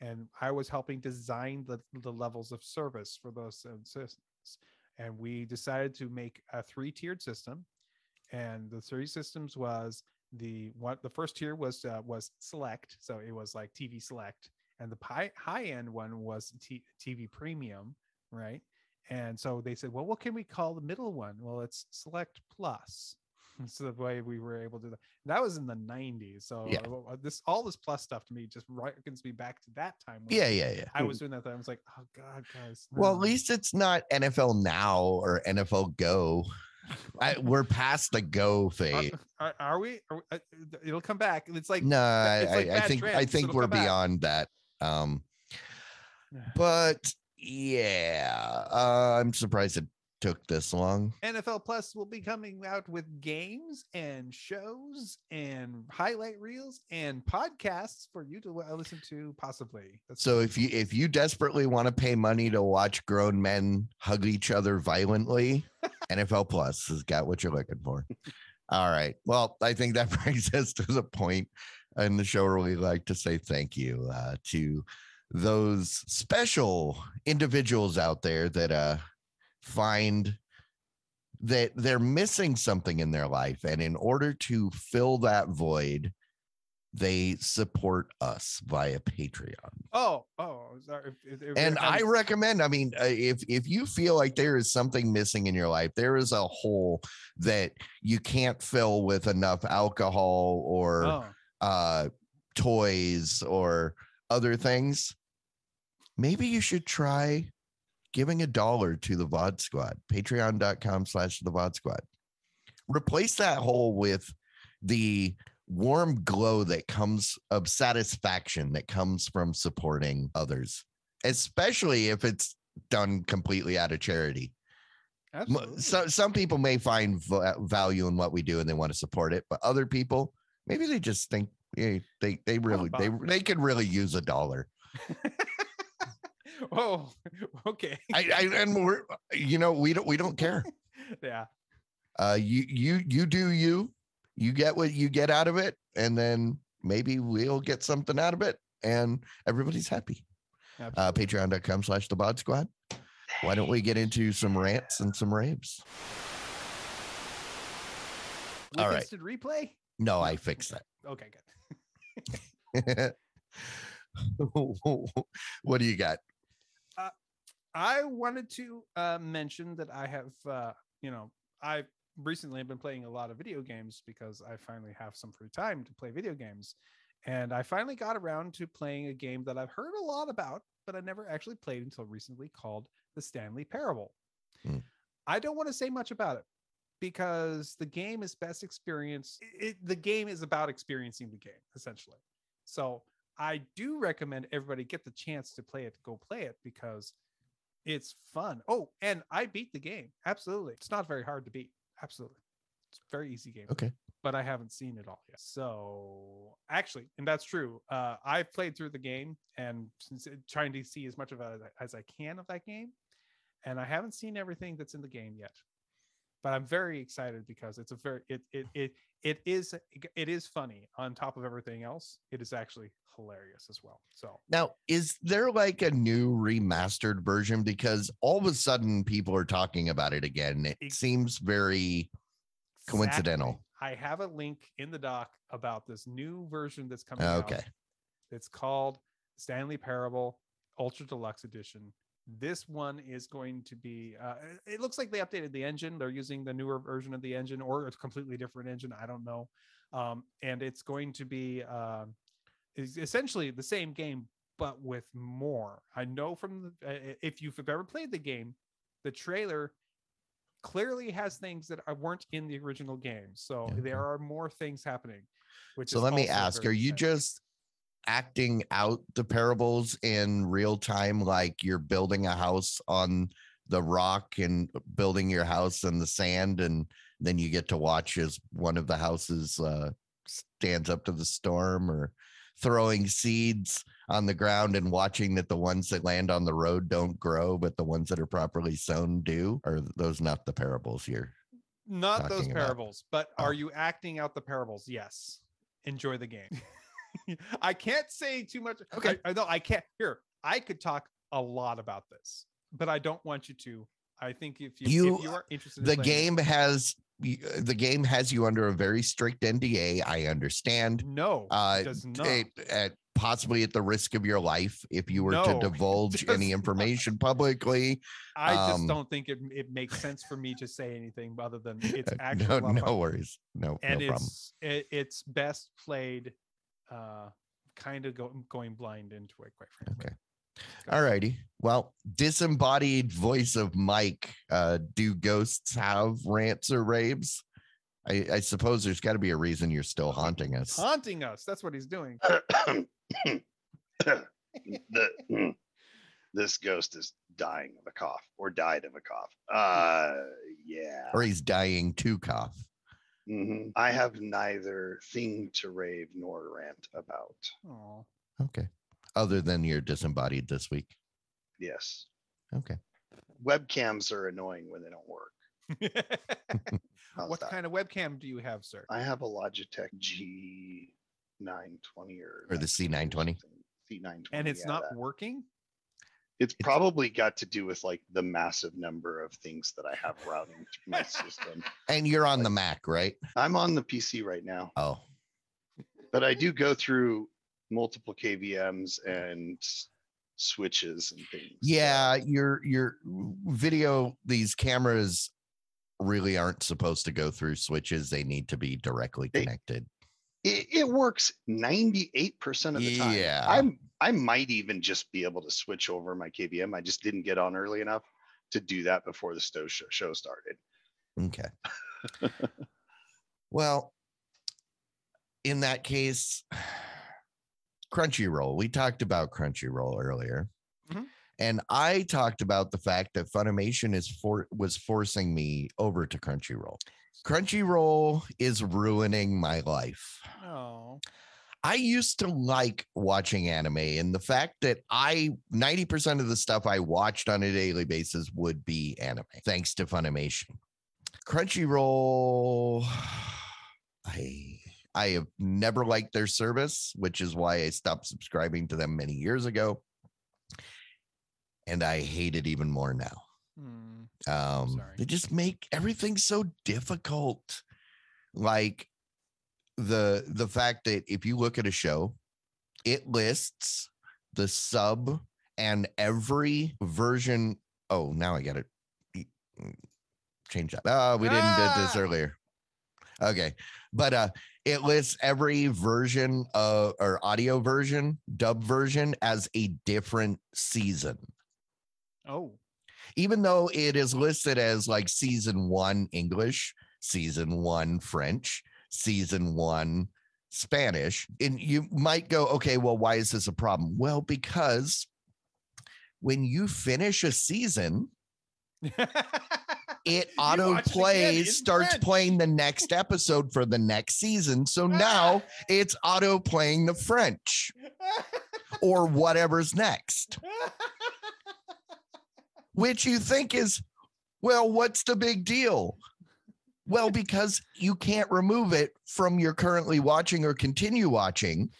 and I was helping design the the levels of service for those systems. And we decided to make a three tiered system, and the three systems was the one the first tier was uh, was select, so it was like TV select, and the pi- high end one was T- TV premium, right? And so they said, well, what can we call the middle one? Well, it's Select Plus. <laughs> So the way we were able to do that. That was in the 90s. So Yeah. uh, this all this plus stuff to me just reckons me back to that time. yeah, yeah, yeah. I was doing that. Time. I was like, oh God, guys. Well, at least it's not NFL Now or NFL Go. I, <laughs> we're past the Go phase. are, are we? Are we- uh, it'll come back. It's like No, I, it's like I bad think I think it'll we're come back. beyond that. Um, <sighs> but yeah, uh, I'm surprised it took this long. NFL Plus will be coming out with games and shows and highlight reels and podcasts for you to listen to. Possibly. That's So if you if you desperately want to pay money to watch grown men hug each other violently, <laughs> NFL Plus has got what you're looking for. All right. Well, I think that <laughs> brings us to the point in the show where we like to say thank you uh, to those special individuals out there that uh, find that they're missing something in their life, and in order to fill that void, they support us via Patreon Oh, oh, sorry. If, if, and I recommend. I mean, uh, if if you feel like there is something missing in your life, there is a hole that you can't fill with enough alcohol or oh, uh, toys or other things. Maybe you should try giving a dollar to the VOD Squad. Patreon.com slash the VOD Squad. Replace that hole with the warm glow that comes of satisfaction that comes from supporting others, especially if it's done completely out of charity. Absolutely. So, some people may find va- value in what we do and they want to support it, but other people maybe they just think yeah, they they really they they could really use a dollar. <laughs> <laughs> oh, okay. I, I and we're you know we don't we don't care. <laughs> yeah. Uh, you you you do you. You get what you get out of it, and then maybe we'll get something out of it, and everybody's happy. Uh. Patreon.com slash the VOD Squad. Why don't we get into some rants and some raves? With all right. replay. No, I fixed that. <laughs> Okay, good. what do you got? I wanted to uh, mention that I have, uh, you know, I recently have been playing a lot of video games because I finally have some free time to play video games. And I finally got around to playing a game that I've heard a lot about, but I never actually played until recently called The Stanley Parable. Hmm. I don't want to say much about it because the game is best experienced. It, the game is about experiencing the game, essentially. So I do recommend everybody get the chance to play it, go play it because it's fun. Oh, and I beat the game. Absolutely. It's not very hard to beat. Absolutely. It's a very easy game. Okay. But I haven't seen it all yet. So actually, and that's true. Uh, I've played through the game and since trying to see as much of it as I can of that game. And I haven't seen everything that's in the game yet. But I'm very excited because it's a very it it it it is it is funny on top of everything else. It is actually hilarious as well. So Now, is there like a new remastered version? Because all of a sudden people are talking about it again. It seems very Coincidental. I have a link in the doc about this new version that's coming oh, out. okay. It's called Stanley Parable Ultra Deluxe Edition. This one is going to be. Uh, it looks like they updated the engine. They're using the newer version of the engine, or a completely different engine. I don't know. Um, and it's going to be is essentially the same game, but with more. I know from the, uh, if you've ever played the game, the trailer clearly has things that weren't in the original game. So Okay. there are more things happening. Which So let me ask, are you exciting. just acting out the parables in real time like you're building a house on the rock and building your house in the sand and then you get to watch as one of the houses uh, stands up to the storm or throwing seeds on the ground and watching that the ones that land on the road don't grow but the ones that are properly sown do are those not the parables here not those talking about. parables, but Oh. are you acting out the parables? Yes. Enjoy the game. <laughs> <laughs> I can't say too much. Okay. I, I know I can't. Here, I could talk a lot about this, but I don't want you to. I think if you, You- if you are interested, in the it- game has uh, the game has you under a very strict NDA. I understand. no, Uh, does not. it- at possibly at the risk of your life if you were No, to <laughs> divulge any does not. information publicly. I just um, don't think it, it makes sense for me to say anything other than it's <laughs> actually no, no worries. No, and no problem. it's it, it's best played uh kind of go, going blind into it quite frankly Okay. All righty. Well, disembodied voice of Mike. Uh, do ghosts have rants or raves? I, I suppose there's got to be a reason you're still haunting us. haunting us that's what he's doing <coughs> the, mm, this ghost is dying of a cough or died of a cough. Uh, yeah. Or he's dying to cough. Mhm. I have neither thing to rave nor rant about. oh Okay. Other than you're disembodied this week. Yes. Okay. Webcams are annoying when they don't work. <laughs> What that? kind of webcam do you have sir I have a Logitech G920 or Or the C920? C920. and it's yeah, not that. working It's probably got to do with like the massive number of things that I have routing through my system. <laughs> And you're on the Mac, right? I'm on the PC right now, Oh, but I do go through multiple KVMs and switches and things. yeah. Your your video, these cameras really aren't supposed to go through switches. They need to be directly They- connected. it, it works 98% of the time. Yeah. I'm I might even just be able to switch over my KVM. I just didn't get on early enough to do that before the show, show started. Okay. <laughs> well, in that case, Crunchyroll. We talked about Crunchyroll earlier. Mhm. And I talked about the fact that Funimation is for was forcing me over to Crunchyroll. Crunchyroll is ruining my life. oh I used to like watching anime, and the fact that I 90% of the stuff I watched on a daily basis would be anime, thanks to Funimation. Crunchyroll, <sighs> I I have never liked their service, which is why I stopped subscribing to them many years ago. And I hate it even more now. hmm. Um, Sorry. they just make everything so difficult. Like the the fact that if you look at a show, it lists the sub and every version. Oh, now I get it. Change that. Oh, we didn't do this Ah. earlier. Okay. But uh it lists every version of or audio version, dub version as a different season. Oh, Even though it is listed as like season 1 English, season 1 French, season 1 Spanish, and you might go, okay, well, why is this a problem? Well, because when you finish a season, <laughs> it auto watch it again in plays, starts French. playing the next episode for the next season. So <laughs> now it's auto playing the French <laughs> or whatever's next, which you think is, well, what's the big deal? Well, because you can't remove it from your currently watching or continue watching.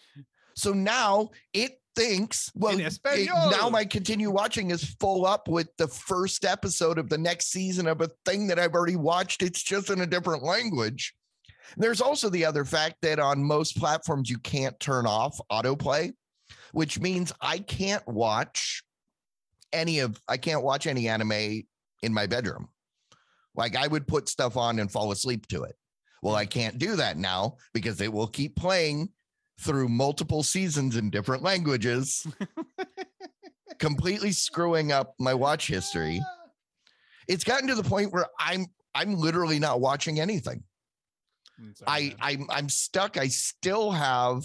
So now it thinks, well, it- now my continue watching is full up with the first episode of the next season of a thing that I've already watched. It's just in a different language. There's also the other fact that on most platforms, you can't turn off autoplay, which means I can't watch any of, I can't watch any anime in my bedroom. Like I would put stuff on and fall asleep to it. Well, I can't do that now because it will keep playing through multiple seasons in different languages, <laughs> completely screwing up my watch history. It's gotten to the point where I'm I'm literally not watching anything. Mm, sorry, I I'm I'm stuck. I still have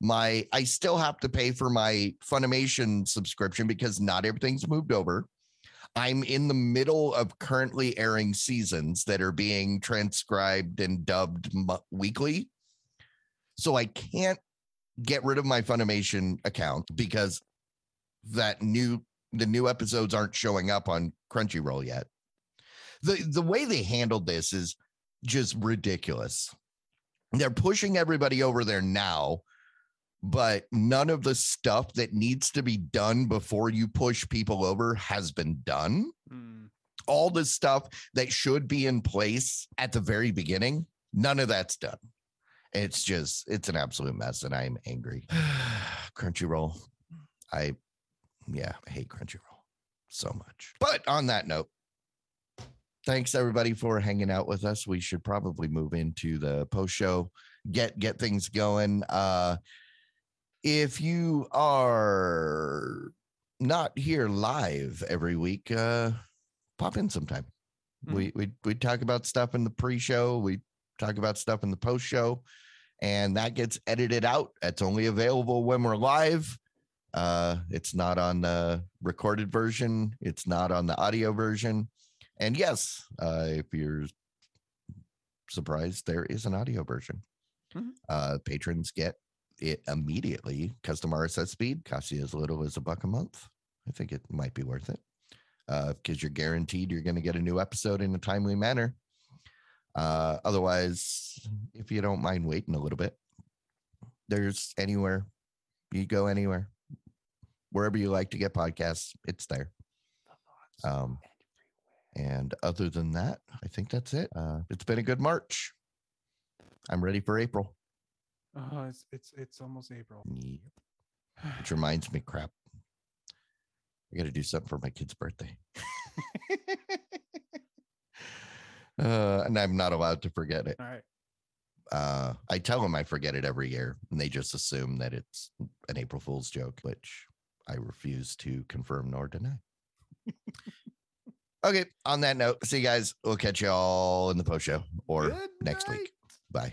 my I still have to pay for my Funimation subscription because not everything's moved over. I'm in the middle of currently airing seasons that are being transcribed and dubbed weekly. So I can't get rid of my Funimation account because that new the new episodes aren't showing up on Crunchyroll yet. The the way they handled this is just ridiculous. They're pushing everybody over there now, but none of the stuff that needs to be done before you push people over has been done. Mm. All the stuff that should be in place at the very beginning, none of that's done. It's just, it's an absolute mess, and I'm angry. <sighs> Crunchyroll, I, yeah, I hate Crunchyroll so much. But on that note, thanks everybody for hanging out with us. We should probably move into the post show, get get things going. Uh if you are not here live every week, uh pop in sometime. Mhm. We we we talk about stuff in the pre-show, we talk about stuff in the post show, and that gets edited out. That's only available when we're live. Uh, it's not on the recorded version. It's not on the audio version. And yes, uh, if you're surprised, there is an audio version. Mhm. Uh, patrons get it immediately. Custom RSS speed costs you as little as a buck a month. I think it might be worth it because you're guaranteed you're going to get a new episode in a timely manner. Uh, otherwise, if you don't mind waiting a little bit, there's anywhere you go anywhere, wherever you like to get podcasts, it's there. Um, and other than that, I think that's it. Uh, it's been a good March. I'm ready for April. Oh, it's it's it's almost April. Which <sighs> reminds me, crap. I got to do something for my kid's birthday. <laughs> Uh, and I'm not allowed to forget it. All right. Uh, I tell them I forget it every year, and they just assume that it's an April Fool's joke, which I refuse to confirm nor deny. <laughs> okay. On that note, see you guys. We'll catch you all in the post show or Good next week. Bye.